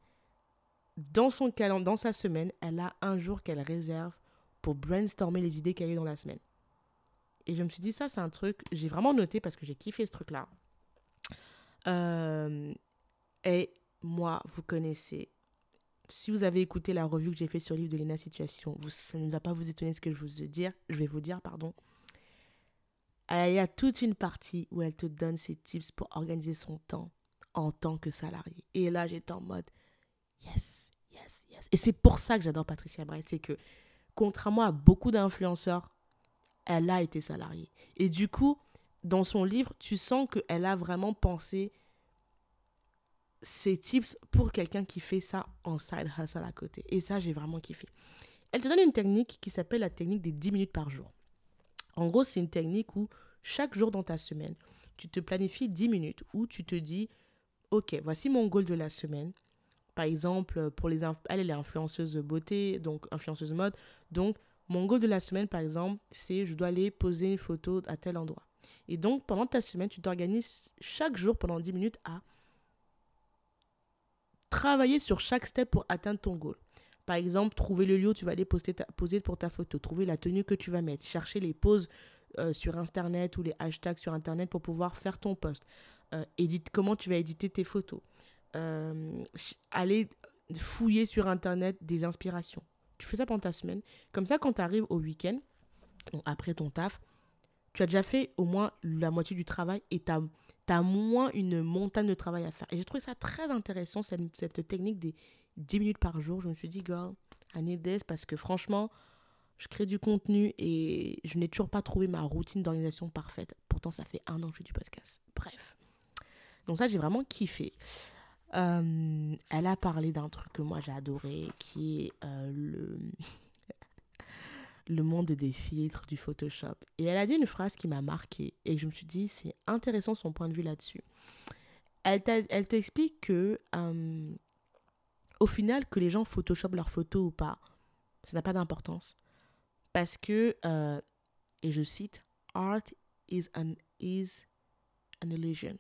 dans son calendrier, dans sa semaine, elle a un jour qu'elle réserve pour brainstormer les idées qu'elle a dans la semaine. Et je me suis dit, ça, c'est un truc, j'ai vraiment noté parce que j'ai kiffé ce truc-là. Euh, et moi, vous connaissez. Si vous avez écouté la revue que j'ai faite sur le livre de Lena Situation, vous, ça ne va pas vous étonner ce que je, vous dire, je vais vous dire. pardon. Il y a toute une partie où elle te donne ses tips pour organiser son temps en tant que salarié. Et là, j'étais en mode yes, yes, yes. Et c'est pour ça que j'adore Patricia Bright, c'est que contrairement à beaucoup d'influenceurs, elle a été salariée. Et du coup, dans son livre, tu sens qu'elle a vraiment pensé ces tips pour quelqu'un qui fait ça en side hustle à côté. Et ça, j'ai vraiment kiffé. Elle te donne une technique qui s'appelle la technique des 10 minutes par jour. En gros, c'est une technique où chaque jour dans ta semaine, tu te planifies 10 minutes où tu te dis, ok, voici mon goal de la semaine. Par exemple, pour les elle, elle est influenceuse beauté, donc influenceuse mode. Donc, mon goal de la semaine, par exemple, c'est je dois aller poser une photo à tel endroit. Et donc, pendant ta semaine, tu t'organises chaque jour pendant 10 minutes à travailler sur chaque step pour atteindre ton goal. Par exemple, trouver le lieu où tu vas aller poster, poser pour ta photo, trouver la tenue que tu vas mettre, chercher les poses euh, sur Internet ou les hashtags sur Internet pour pouvoir faire ton post. Euh, comment tu vas éditer tes photos. Euh, aller fouiller sur Internet des inspirations. Tu fais ça pendant ta semaine. Comme ça, quand tu arrives au week-end, après ton taf, tu as déjà fait au moins la moitié du travail et tu as, moins une montagne de travail à faire. Et j'ai trouvé ça très intéressant, cette, technique des 10 minutes par jour. Je me suis dit, girl, I need this parce que franchement, je crée du contenu et je n'ai toujours pas trouvé ma routine d'organisation parfaite. Pourtant, ça fait un an que je fais du podcast. Bref. Donc ça, j'ai vraiment kiffé. Euh, elle a parlé d'un truc que moi j'ai adoré, qui est euh, le, le monde des filtres, du Photoshop. Et elle a dit une phrase qui m'a marqué et je me suis dit, c'est intéressant son point de vue là-dessus. Elle, t'explique que, euh, au final, que les gens Photoshop leurs photos ou pas, ça n'a pas d'importance. Parce que, et je cite, Art is an, is an illusion.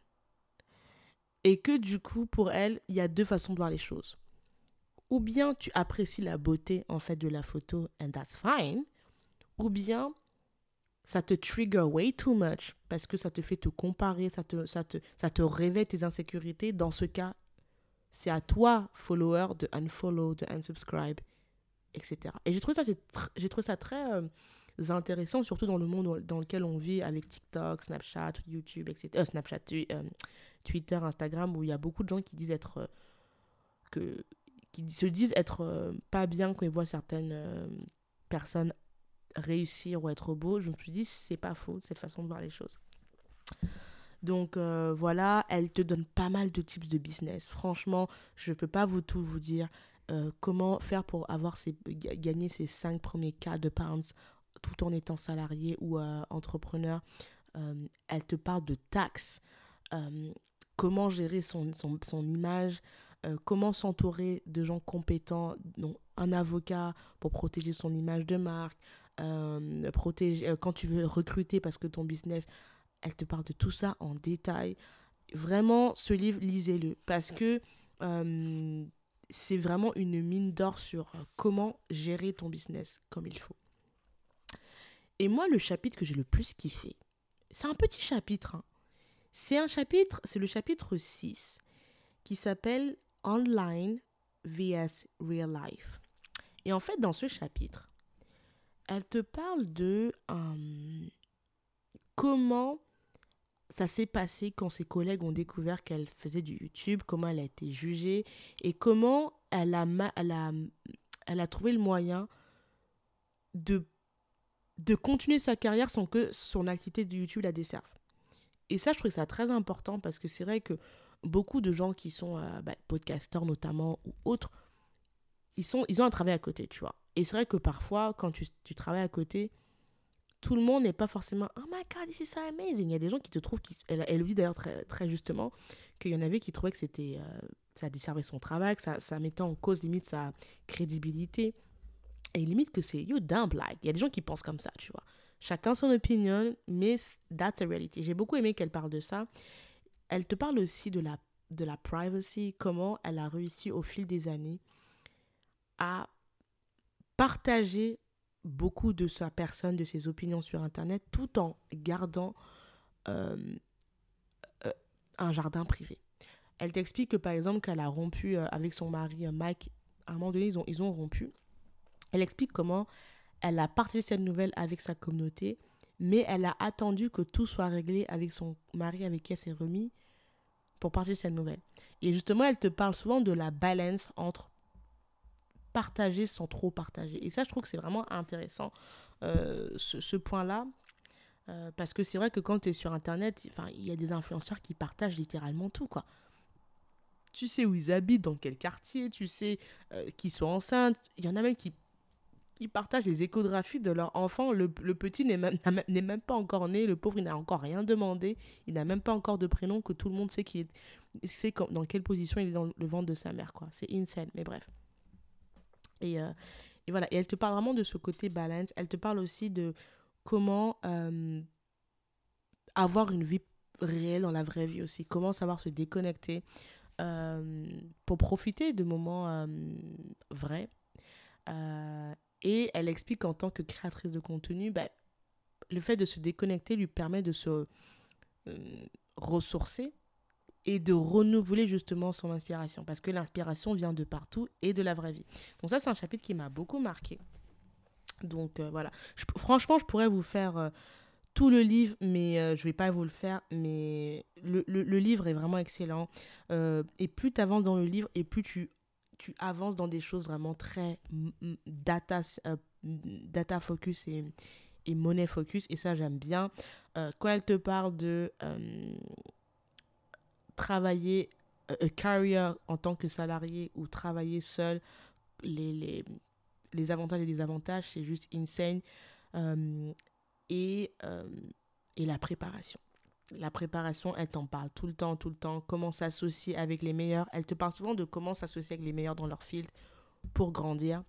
Et que du coup, pour elle, il y a deux façons de voir les choses. Ou bien tu apprécies la beauté en fait de la photo and that's fine. Ou bien ça te trigger way too much parce que ça te fait te comparer, ça te, ça te, ça te réveille tes insécurités. Dans ce cas, c'est à toi, follower, de unfollow, de unsubscribe, etc. Et j'ai trouvé ça, j'ai trouvé ça très euh, intéressant, surtout dans le monde dans lequel on vit avec TikTok, Snapchat, YouTube, etc. Euh, Snapchat, euh, Twitter, Instagram, où il y a beaucoup de gens qui disent être. Euh, que, qui se disent être pas bien quand ils voient certaines personnes réussir ou être beaux. Je me suis dit, c'est pas faux, cette façon de voir les choses. Donc voilà, elle te donne pas mal de types de business. Franchement, je peux pas vous tout vous dire comment faire pour avoir ces, gagner ces 5 premiers cas de pounds tout en étant salarié ou entrepreneur. elle te parle de taxes comment gérer son, son, son image, euh, comment s'entourer de gens compétents, donc un avocat pour protéger son image de marque, euh, protéger, euh, quand tu veux recruter parce que ton business, elle te parle de tout ça en détail. Vraiment, ce livre, lisez-le parce que c'est vraiment une mine d'or sur comment gérer ton business comme il faut. Et moi, le chapitre que j'ai le plus kiffé, c'est un petit chapitre, hein, c'est un chapitre, c'est le chapitre 6 qui s'appelle Online vs Real Life. Et en fait, dans ce chapitre, elle te parle de comment ça s'est passé quand ses collègues ont découvert qu'elle faisait du YouTube, comment elle a été jugée et comment elle a, trouvé le moyen de, continuer sa carrière sans que son activité de YouTube la desserve. Et ça, je trouve ça très important parce que c'est vrai que beaucoup de gens qui sont euh, bah, podcasteurs notamment ou autres, ils, ils ont un travail à côté, tu vois. Et c'est vrai que parfois, quand tu, tu travailles à côté, tout le monde n'est pas forcément Oh my god, this is so amazing. Il y a des gens qui te trouvent, qui, elle, elle dit d'ailleurs très, justement qu'il y en avait qui trouvaient que c'était, euh, ça desservait son travail, que ça, ça mettait en cause limite sa crédibilité. Et limite que c'est you dumb like. Il y a des gens qui pensent comme ça, tu vois. Chacun son opinion, mais that's a reality. J'ai beaucoup aimé qu'elle parle de ça. Elle te parle aussi de la, de la privacy, comment elle a réussi au fil des années à partager beaucoup de sa personne, de ses opinions sur Internet, tout en gardant euh, euh, un jardin privé. Elle t'explique que par exemple qu'elle a rompu euh, avec son mari Mike, à un moment donné ils ont, ils ont rompu. Elle explique comment elle a partagé cette nouvelle avec sa communauté, mais elle a attendu que tout soit réglé avec son mari avec qui elle s'est remis pour partager cette nouvelle. Et justement, elle te parle souvent de la balance entre partager sans trop partager. Et ça, je trouve que c'est vraiment intéressant, euh, ce, point-là. Euh, parce que c'est vrai que quand tu es sur Internet, il y a des influenceurs qui partagent littéralement tout, quoi. Tu sais où ils habitent, dans quel quartier, tu sais euh, qu'ils sont enceintes. Il y en a même qui qui partagent les échographies de leur enfant. Le, petit n'est même, même pas encore né, le pauvre, il n'a encore rien demandé, il n'a même pas encore de prénom que tout le monde sait, qui est, sait dans quelle position il est dans le ventre de sa mère. quoi. C'est insane, mais bref. Et, euh, et, voilà, et elle te parle vraiment de ce côté balance. Elle te parle aussi de comment euh, avoir une vie réelle dans la vraie vie aussi. Comment savoir se déconnecter euh, pour profiter de moments vrais. et elle explique qu'en tant que créatrice de contenu, bah, le fait de se déconnecter lui permet de se ressourcer et de renouveler justement son inspiration. Parce que l'inspiration vient de partout et de la vraie vie. Donc ça c'est un chapitre qui m'a beaucoup marqué. Donc euh, voilà, franchement je pourrais vous faire euh, tout le livre mais euh, je vais pas vous le faire. Mais le, le, livre est vraiment excellent. Et plus tu avances dans le livre et plus tu tu avances dans des choses vraiment très data data focus et et money focus. Et ça j'aime bien. Quand elle te parle de travailler un euh, career en tant que salarié ou travailler seul, les, les, les avantages et les désavantages, c'est juste insane. Euh, et, euh, et la préparation. La préparation, elle t'en parle tout le temps, tout le temps. Comment s'associer avec les meilleurs. Elle te parle souvent de comment s'associer avec les meilleurs dans leur field pour grandir.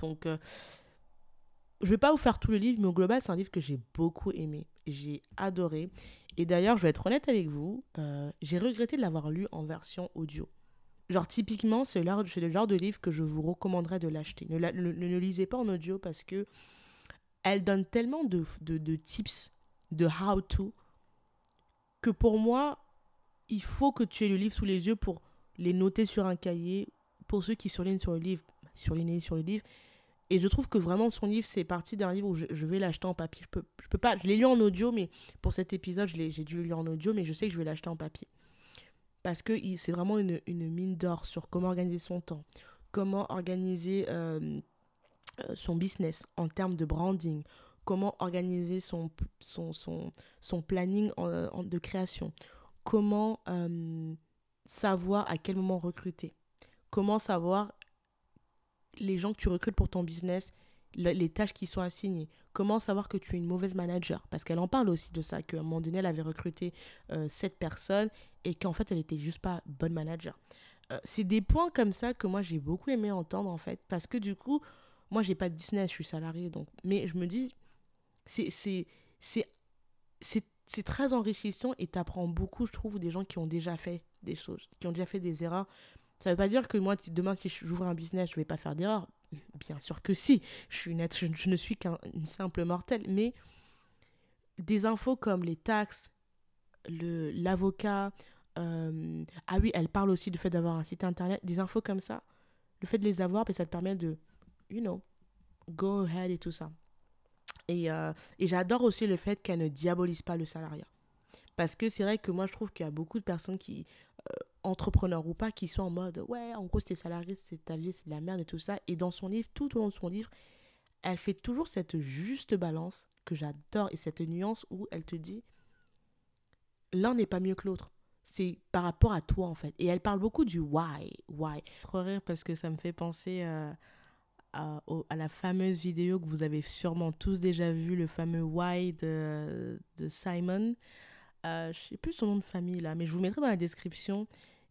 donc, je ne vais pas vous faire tout le livre, mais au global, c'est un livre que j'ai beaucoup aimé. J'ai adoré. Et d'ailleurs, je vais être honnête avec vous, euh, j'ai regretté de l'avoir lu en version audio. Genre, typiquement, c'est le genre de livre que je vous recommanderais de l'acheter. Ne, ne, lisez pas en audio parce que elle donne tellement de, de, de tips, de how-to, que pour moi, il faut que tu aies le livre sous les yeux pour les noter sur un cahier. Pour ceux qui surlignent sur le livre, surligner sur le livre, et je trouve que vraiment son livre, c'est parti d'un livre où je, vais l'acheter en papier. Je peux, je peux pas, je l'ai lu en audio, mais pour cet épisode, j'ai dû le lire en audio, mais je sais que je vais l'acheter en papier. Parce que c'est vraiment une, mine d'or sur comment organiser son temps, comment organiser euh, euh, son business en termes de branding, comment organiser son, son, son, son planning de création, comment euh, savoir à quel moment recruter, comment savoir les gens que tu recrutes pour ton business, les tâches qui sont assignées. Comment savoir que tu es une mauvaise manager? Parce qu'elle en parle aussi de ça, qu'à un moment donné, elle avait recruté euh, cette personne et qu'en fait, elle n'était juste pas bonne manager. Euh, c'est des points comme ça que moi, j'ai beaucoup aimé entendre, en fait, parce que du coup, moi, j'ai pas de business, je suis salarié, donc... Mais je me dis, c'est... C'est très enrichissant et tu apprends beaucoup, je trouve, des gens qui ont déjà fait des choses, qui ont déjà fait des erreurs. Ça ne veut pas dire que moi, demain, si j'ouvre un business, je ne vais pas faire d'erreur. Bien sûr que si. Je, suis une je, ne suis qu'une simple mortelle. Mais des infos comme les taxes, l'avocat, euh, ah oui, elle parle aussi du fait d'avoir un site internet, des infos comme ça. Le fait de les avoir, ben, ça te permet de, you know, go ahead et tout ça. Et, euh, et j'adore aussi le fait qu'elle ne diabolise pas le salariat. Parce que c'est vrai que moi, je trouve qu'il y a beaucoup de personnes qui, euh, entrepreneurs ou pas, qui sont en mode ouais, en gros, c'est salarié, c'est ta vie, c'est de la merde et tout ça. Et dans son livre, tout au long de son livre, elle fait toujours cette juste balance que j'adore et cette nuance où elle te dit l'un n'est pas mieux que l'autre. C'est par rapport à toi en fait. Et elle parle beaucoup du why. Why. Trop rire parce que ça me fait penser euh, à, la fameuse vidéo que vous avez sûrement tous déjà vu, le fameux why de Simon. Euh, je sais plus son nom de famille là, mais je vous mettrai dans la description.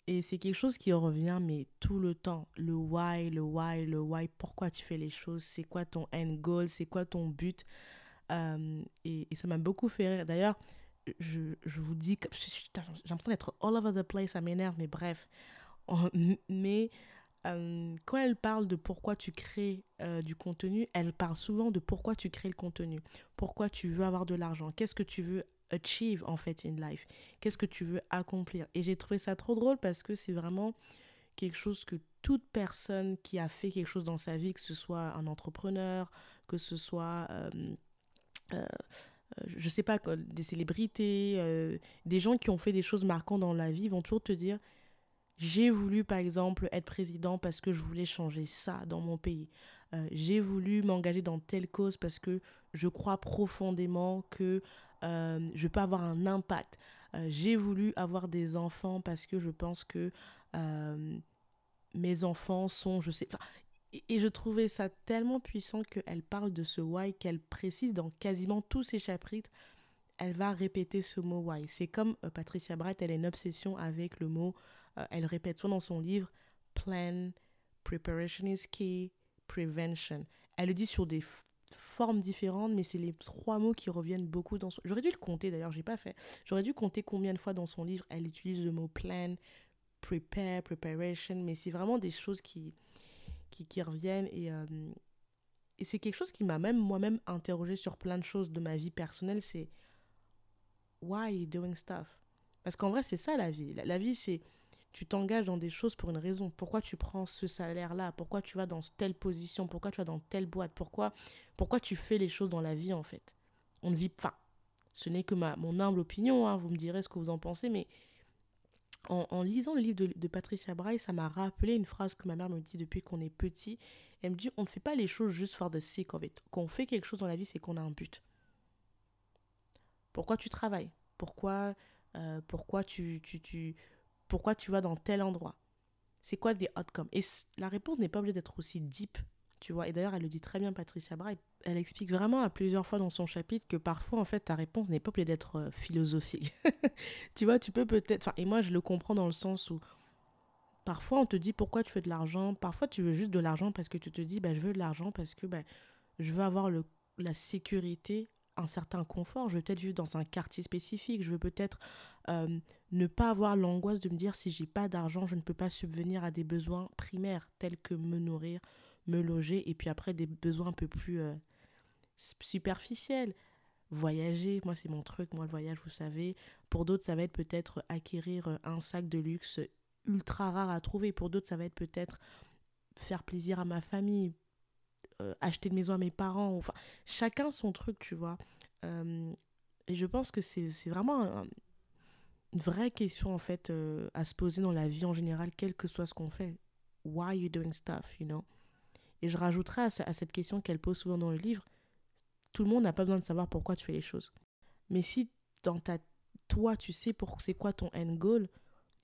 Et c'est quelque chose qui revient, mais tout le temps. Le why, le why, le why. Pourquoi tu fais les choses C'est quoi ton end goal C'est quoi ton but euh, et, ça m'a beaucoup fait rire. D'ailleurs, je, je, vous dis que j'ai l'impression d'être all over the place, ça m'énerve, mais bref. Mais euh, quand elle parle de pourquoi tu crées euh, du contenu, elle parle souvent de pourquoi tu crées le contenu, pourquoi tu veux avoir de l'argent, qu'est-ce que tu veux achieve en fait in life Qu'est-ce que tu veux accomplir? Et j'ai trouvé ça trop drôle parce que c'est vraiment quelque chose que toute personne qui a fait quelque chose dans sa vie, que ce soit un entrepreneur, que ce soit, euh, euh, je sais pas, des célébrités, euh, des gens qui ont fait des choses marquantes dans la vie, vont toujours te dire, j'ai voulu par exemple être président parce que je voulais changer ça dans mon pays. j'ai voulu m'engager dans telle cause parce que je crois profondément que euh, je peux avoir un impact. Euh, j'ai voulu avoir des enfants parce que je pense que euh, mes enfants sont, je sais, et, je trouvais ça tellement puissant qu'elle parle de ce why qu'elle précise dans quasiment tous ses chapitres. Elle va répéter ce mot why. C'est comme Patricia Bright, elle a une obsession avec le mot. Elle répète soit dans son livre plan, preparation is key, prevention. Elle le dit sur des formes différentes, mais c'est les trois mots qui reviennent beaucoup dans son... J'aurais dû le compter d'ailleurs, j'ai pas fait. J'aurais dû compter combien de fois dans son livre elle utilise le mot plan, prepare, preparation, mais c'est vraiment des choses qui, qui, qui reviennent et, euh, et c'est quelque chose qui m'a même moi-même interrogé sur plein de choses de ma vie personnelle, c'est why doing stuff? Parce qu'en vrai, c'est ça la vie. la vie, c'est tu t'engages dans des choses pour une raison. Pourquoi tu prends ce salaire-là? Pourquoi tu vas dans telle position? Pourquoi tu vas dans telle boîte? Pourquoi, tu fais les choses dans la vie, en fait? On ne vit pas. Ce n'est que ma, mon humble opinion, hein, vous me direz ce que vous en pensez, mais en, lisant le livre de, de Patricia Bray, ça m'a rappelé une phrase que ma mère me dit depuis qu'on est petit. Elle me dit on ne fait pas les choses juste for the sake of it. Quand on fait quelque chose dans la vie, c'est qu'on a un but. Pourquoi tu travailles? Pourquoi, euh, pourquoi tu, pourquoi tu vas dans tel endroit C'est quoi des outcomes Et la réponse n'est pas obligée d'être aussi deep, tu vois. Et d'ailleurs, elle le dit très bien, Patricia Bray. Elle explique vraiment à plusieurs fois dans son chapitre que parfois, en fait, ta réponse n'est pas obligée d'être euh, philosophique. tu vois, tu peux peut-être. et moi, je le comprends dans le sens où parfois, on te dit pourquoi tu veux de l'argent. Parfois, tu veux juste de l'argent parce que tu te dis, bah, je veux de l'argent parce que bah, je veux avoir le, la sécurité un certain confort. Je veux peut-être vivre dans un quartier spécifique. Je veux peut-être euh, ne pas avoir l'angoisse de me dire si j'ai pas d'argent, je ne peux pas subvenir à des besoins primaires tels que me nourrir, me loger et puis après des besoins un peu plus euh, superficiels. Voyager, moi c'est mon truc, moi le voyage, vous savez. Pour d'autres, ça va être peut-être acquérir euh, un sac de luxe ultra rare à trouver. Pour d'autres, ça va être peut-être faire plaisir à ma famille, acheter une maison à mes parents. Enfin, chacun son truc, tu vois. et je pense que c'est vraiment un, une vraie question en fait euh, à se poser dans la vie en général, quel que soit ce qu'on fait. Why are you doing stuff, you know? Et je rajouterai à, cette question qu'elle pose souvent dans le livre, tout le monde n'a pas besoin de savoir pourquoi tu fais les choses. Mais si dans ta toi tu sais pour c'est quoi ton end goal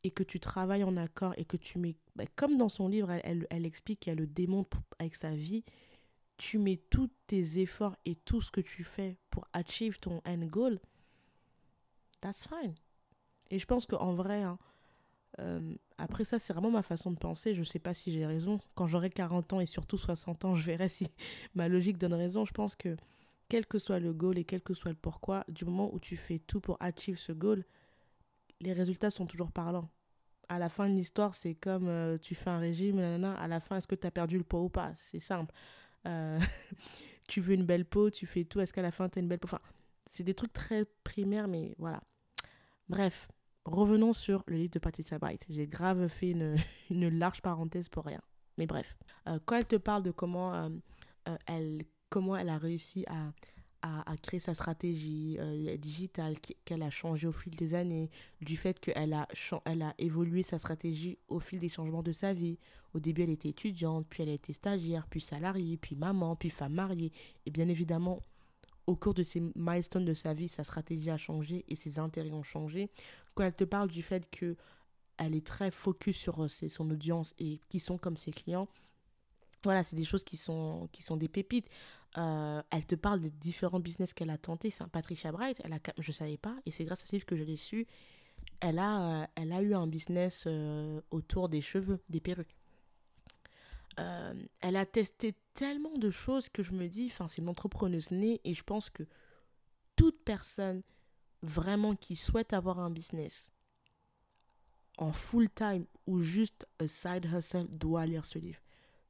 et que tu travailles en accord et que tu mets bah, comme dans son livre elle, elle, elle explique qu'elle le démontre avec sa vie tu mets tous tes efforts et tout ce que tu fais pour achieve ton end goal that's fine et je pense qu'en vrai, hein, euh, après ça, c'est vraiment ma façon de penser. Je ne sais pas si j'ai raison. Quand j'aurai 40 ans et surtout 60 ans, je verrai si ma logique donne raison. Je pense que quel que soit le goal et quel que soit le pourquoi, du moment où tu fais tout pour achieve ce goal, les résultats sont toujours parlants. À la fin de l'histoire, c'est comme euh, tu fais un régime, à la fin, est-ce que tu as perdu le poids ou pas? C'est simple. Euh, tu veux une belle peau, tu fais tout, est-ce qu'à la fin, tu as une belle peau? Enfin, c'est des trucs très primaires, mais voilà. Bref, Revenons sur le livre de Patricia Bright. J'ai grave fait une, une, large parenthèse pour rien. Mais bref, euh, quand elle te parle de comment, euh, elle, comment elle a réussi à, à, créer sa stratégie digitale, qu'elle a changé au fil des années, du fait qu'elle a, elle a évolué sa stratégie au fil des changements de sa vie. Au début, elle était étudiante, puis elle a été stagiaire, puis salariée, puis maman, puis femme mariée. Et bien évidemment, au cours de ces milestones de sa vie, sa stratégie a changé et ses intérêts ont changé. Quand elle te parle du fait que elle est très focus sur euh, son audience et qui sont comme ses clients, voilà, c'est des choses qui sont, qui sont des pépites. Euh, elle te parle de différents business qu'elle a tenté. Enfin, Patricia Bright, elle a, je ne savais pas, et c'est grâce à ce livre que je l'ai su. Elle a, euh, elle a eu un business autour des cheveux, des perruques. Euh, elle a testé tellement de choses que je me dis, enfin, c'est une entrepreneuse née et je pense que toute personne vraiment qui souhaite avoir un business en full time ou juste a side hustle doit lire ce livre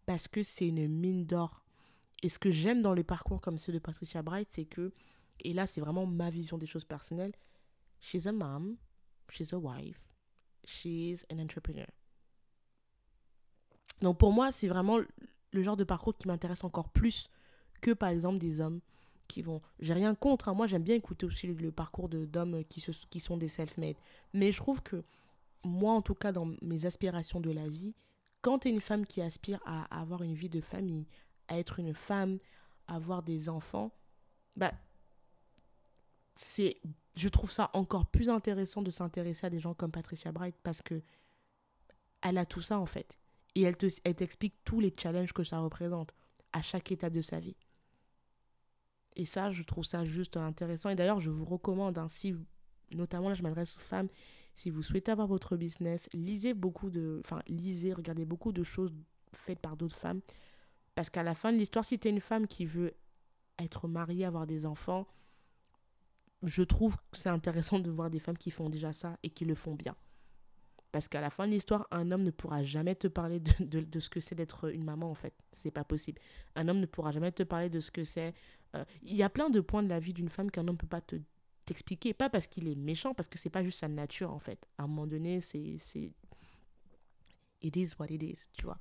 parce que c'est une mine d'or. Et ce que j'aime dans le parcours comme celui de Patricia Bright, c'est que, et là c'est vraiment ma vision des choses personnelles, she's a mom, she's a wife, she's an entrepreneur. Donc pour moi, c'est vraiment le genre de parcours qui m'intéresse encore plus que par exemple des hommes qui vont... J'ai rien contre, hein. moi j'aime bien écouter aussi le, parcours d'hommes qui, qui sont des self-made. Mais je trouve que moi en tout cas dans mes aspirations de la vie, quand tu es une femme qui aspire à, avoir une vie de famille, à être une femme, avoir des enfants, bah c'est je trouve ça encore plus intéressant de s'intéresser à des gens comme Patricia Bright parce que elle a tout ça en fait Et elle te, t'explique tous les challenges que ça représente à chaque étape de sa vie. Et ça, je trouve ça juste intéressant. Et d'ailleurs, je vous recommande, hein, si, notamment là, je m'adresse aux femmes, si vous souhaitez avoir votre business, lisez beaucoup de, enfin, lisez, regardez beaucoup de choses faites par d'autres femmes. Parce qu'à la fin de l'histoire, si tu es une femme qui veut être mariée, avoir des enfants, je trouve que c'est intéressant de voir des femmes qui font déjà ça et qui le font bien. Parce qu'à la fin de l'histoire, un homme ne pourra jamais te parler de, ce que c'est d'être une maman, en fait. C'est pas possible. Un homme ne pourra jamais te parler de ce que c'est. Euh, il y a plein de points de la vie d'une femme qu'un homme ne peut pas te t'expliquer. Pas parce qu'il est méchant, parce que c'est pas juste sa nature, en fait. À un moment donné, c'est. It is what it is, tu vois.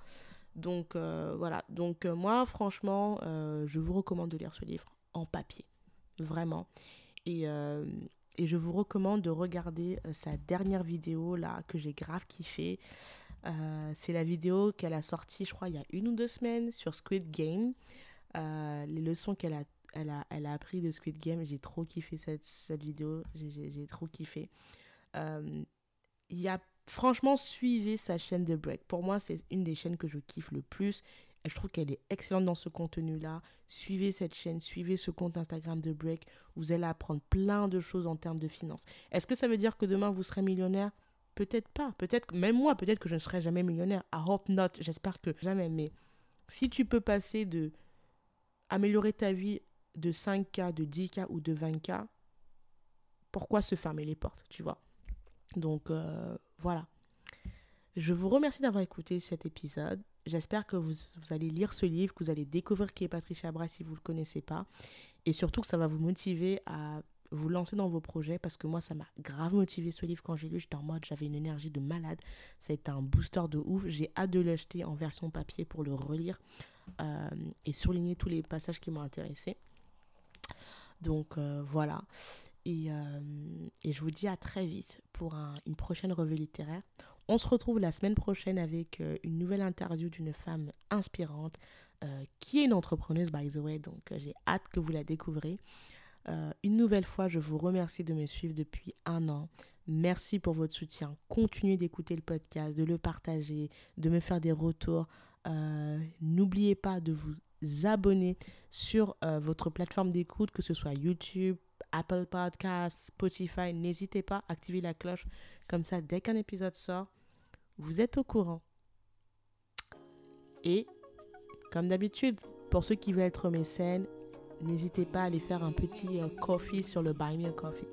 Donc, euh, voilà. Donc, euh, moi, franchement, je vous recommande de lire ce livre en papier. Vraiment. Et et je vous recommande de regarder euh, sa dernière vidéo là que j'ai grave kiffé. Euh, c'est la vidéo qu'elle a sortie, je crois, il y a une ou deux semaines sur Squid Game. Euh, les leçons qu'elle a, elle a, elle a appris de Squid Game, j'ai trop kiffé cette, cette vidéo. J'ai trop kiffé. Il y a franchement, suivez sa chaîne de break. Pour moi, c'est une des chaînes que je kiffe le plus je trouve qu'elle est excellente dans ce contenu-là. Suivez cette chaîne, suivez ce compte Instagram de Break. Vous allez apprendre plein de choses en termes de finances. Est-ce que ça veut dire que demain vous serez millionnaire? Peut-être pas. Peut-être, même moi, peut-être que je ne serai jamais millionnaire. I hope not. J'espère que jamais. Mais si tu peux passer de améliorer ta vie de 5K, de 10K ou de 20K, pourquoi se fermer les portes, tu vois? Donc, euh, voilà. Je vous remercie d'avoir écouté cet épisode. J'espère que vous, allez lire ce livre, que vous allez découvrir qui est Patricia Bras si vous ne le connaissez pas. Et surtout que ça va vous motiver à vous lancer dans vos projets parce que moi, ça m'a grave motivé ce livre quand j'ai lu. J'étais en mode, j'avais une énergie de malade. Ça a été un booster de ouf. J'ai hâte de l'acheter en version papier pour le relire euh, et surligner tous les passages qui m'ont intéressé. Donc euh, voilà. Et, euh, et, je vous dis à très vite pour une prochaine revue littéraire. On se retrouve la semaine prochaine avec euh, une nouvelle interview d'une femme inspirante euh, qui est une entrepreneuse, by the way. Donc, j'ai hâte que vous la découvrez. une nouvelle fois, je vous remercie de me suivre depuis un an. Merci pour votre soutien. Continuez d'écouter le podcast, de le partager, de me faire des retours. N'oubliez pas de vous abonner sur votre plateforme d'écoute, que ce soit YouTube, Apple Podcasts, Spotify. N'hésitez pas à activer la cloche. Comme ça, dès qu'un épisode sort, vous êtes au courant. Et, comme d'habitude, pour ceux qui veulent être mécènes, n'hésitez pas à aller faire un petit euh, coffee sur le Buy Me a Coffee.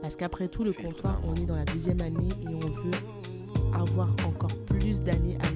Parce qu'après tout, le comptoir, on est dans la deuxième année et on veut avoir encore plus d'années à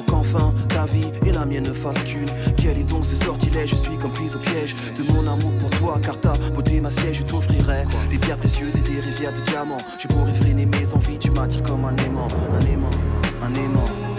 Qu'enfin ta vie et la mienne ne fassent qu'une. Quel est donc ce sortilège Je suis comme prise au piège de mon amour pour toi, car ta beauté, ma siège, je t'offrirai des pierres précieuses et des rivières de diamants. Je pourrais freiner mes envies, tu m'attires comme un aimant, un aimant, un aimant.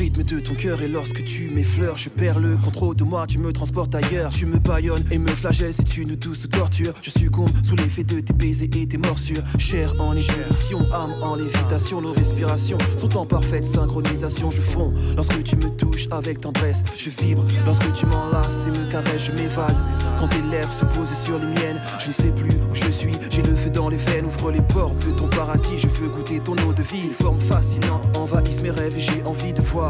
Rythme de ton cœur et lorsque tu m'effleures, je perds le contrôle de moi, tu me transportes ailleurs. Tu me baillonnes et me flagelles, c'est une douce torture. Je succombe sous l'effet de tes baisers et tes morsures. Chair en ébullition, âme en lévitation, nos respirations sont en parfaite synchronisation. Je fonds lorsque tu me touches avec tendresse, je vibre lorsque tu m'enlaces et me caresses, je m'évade. Quand tes lèvres se posent sur les miennes, je ne sais plus où je suis, j'ai le feu dans les veines, ouvre les portes de ton paradis, je veux goûter ton eau de vie. Forme fascinante envahisse mes rêves et j'ai envie de voir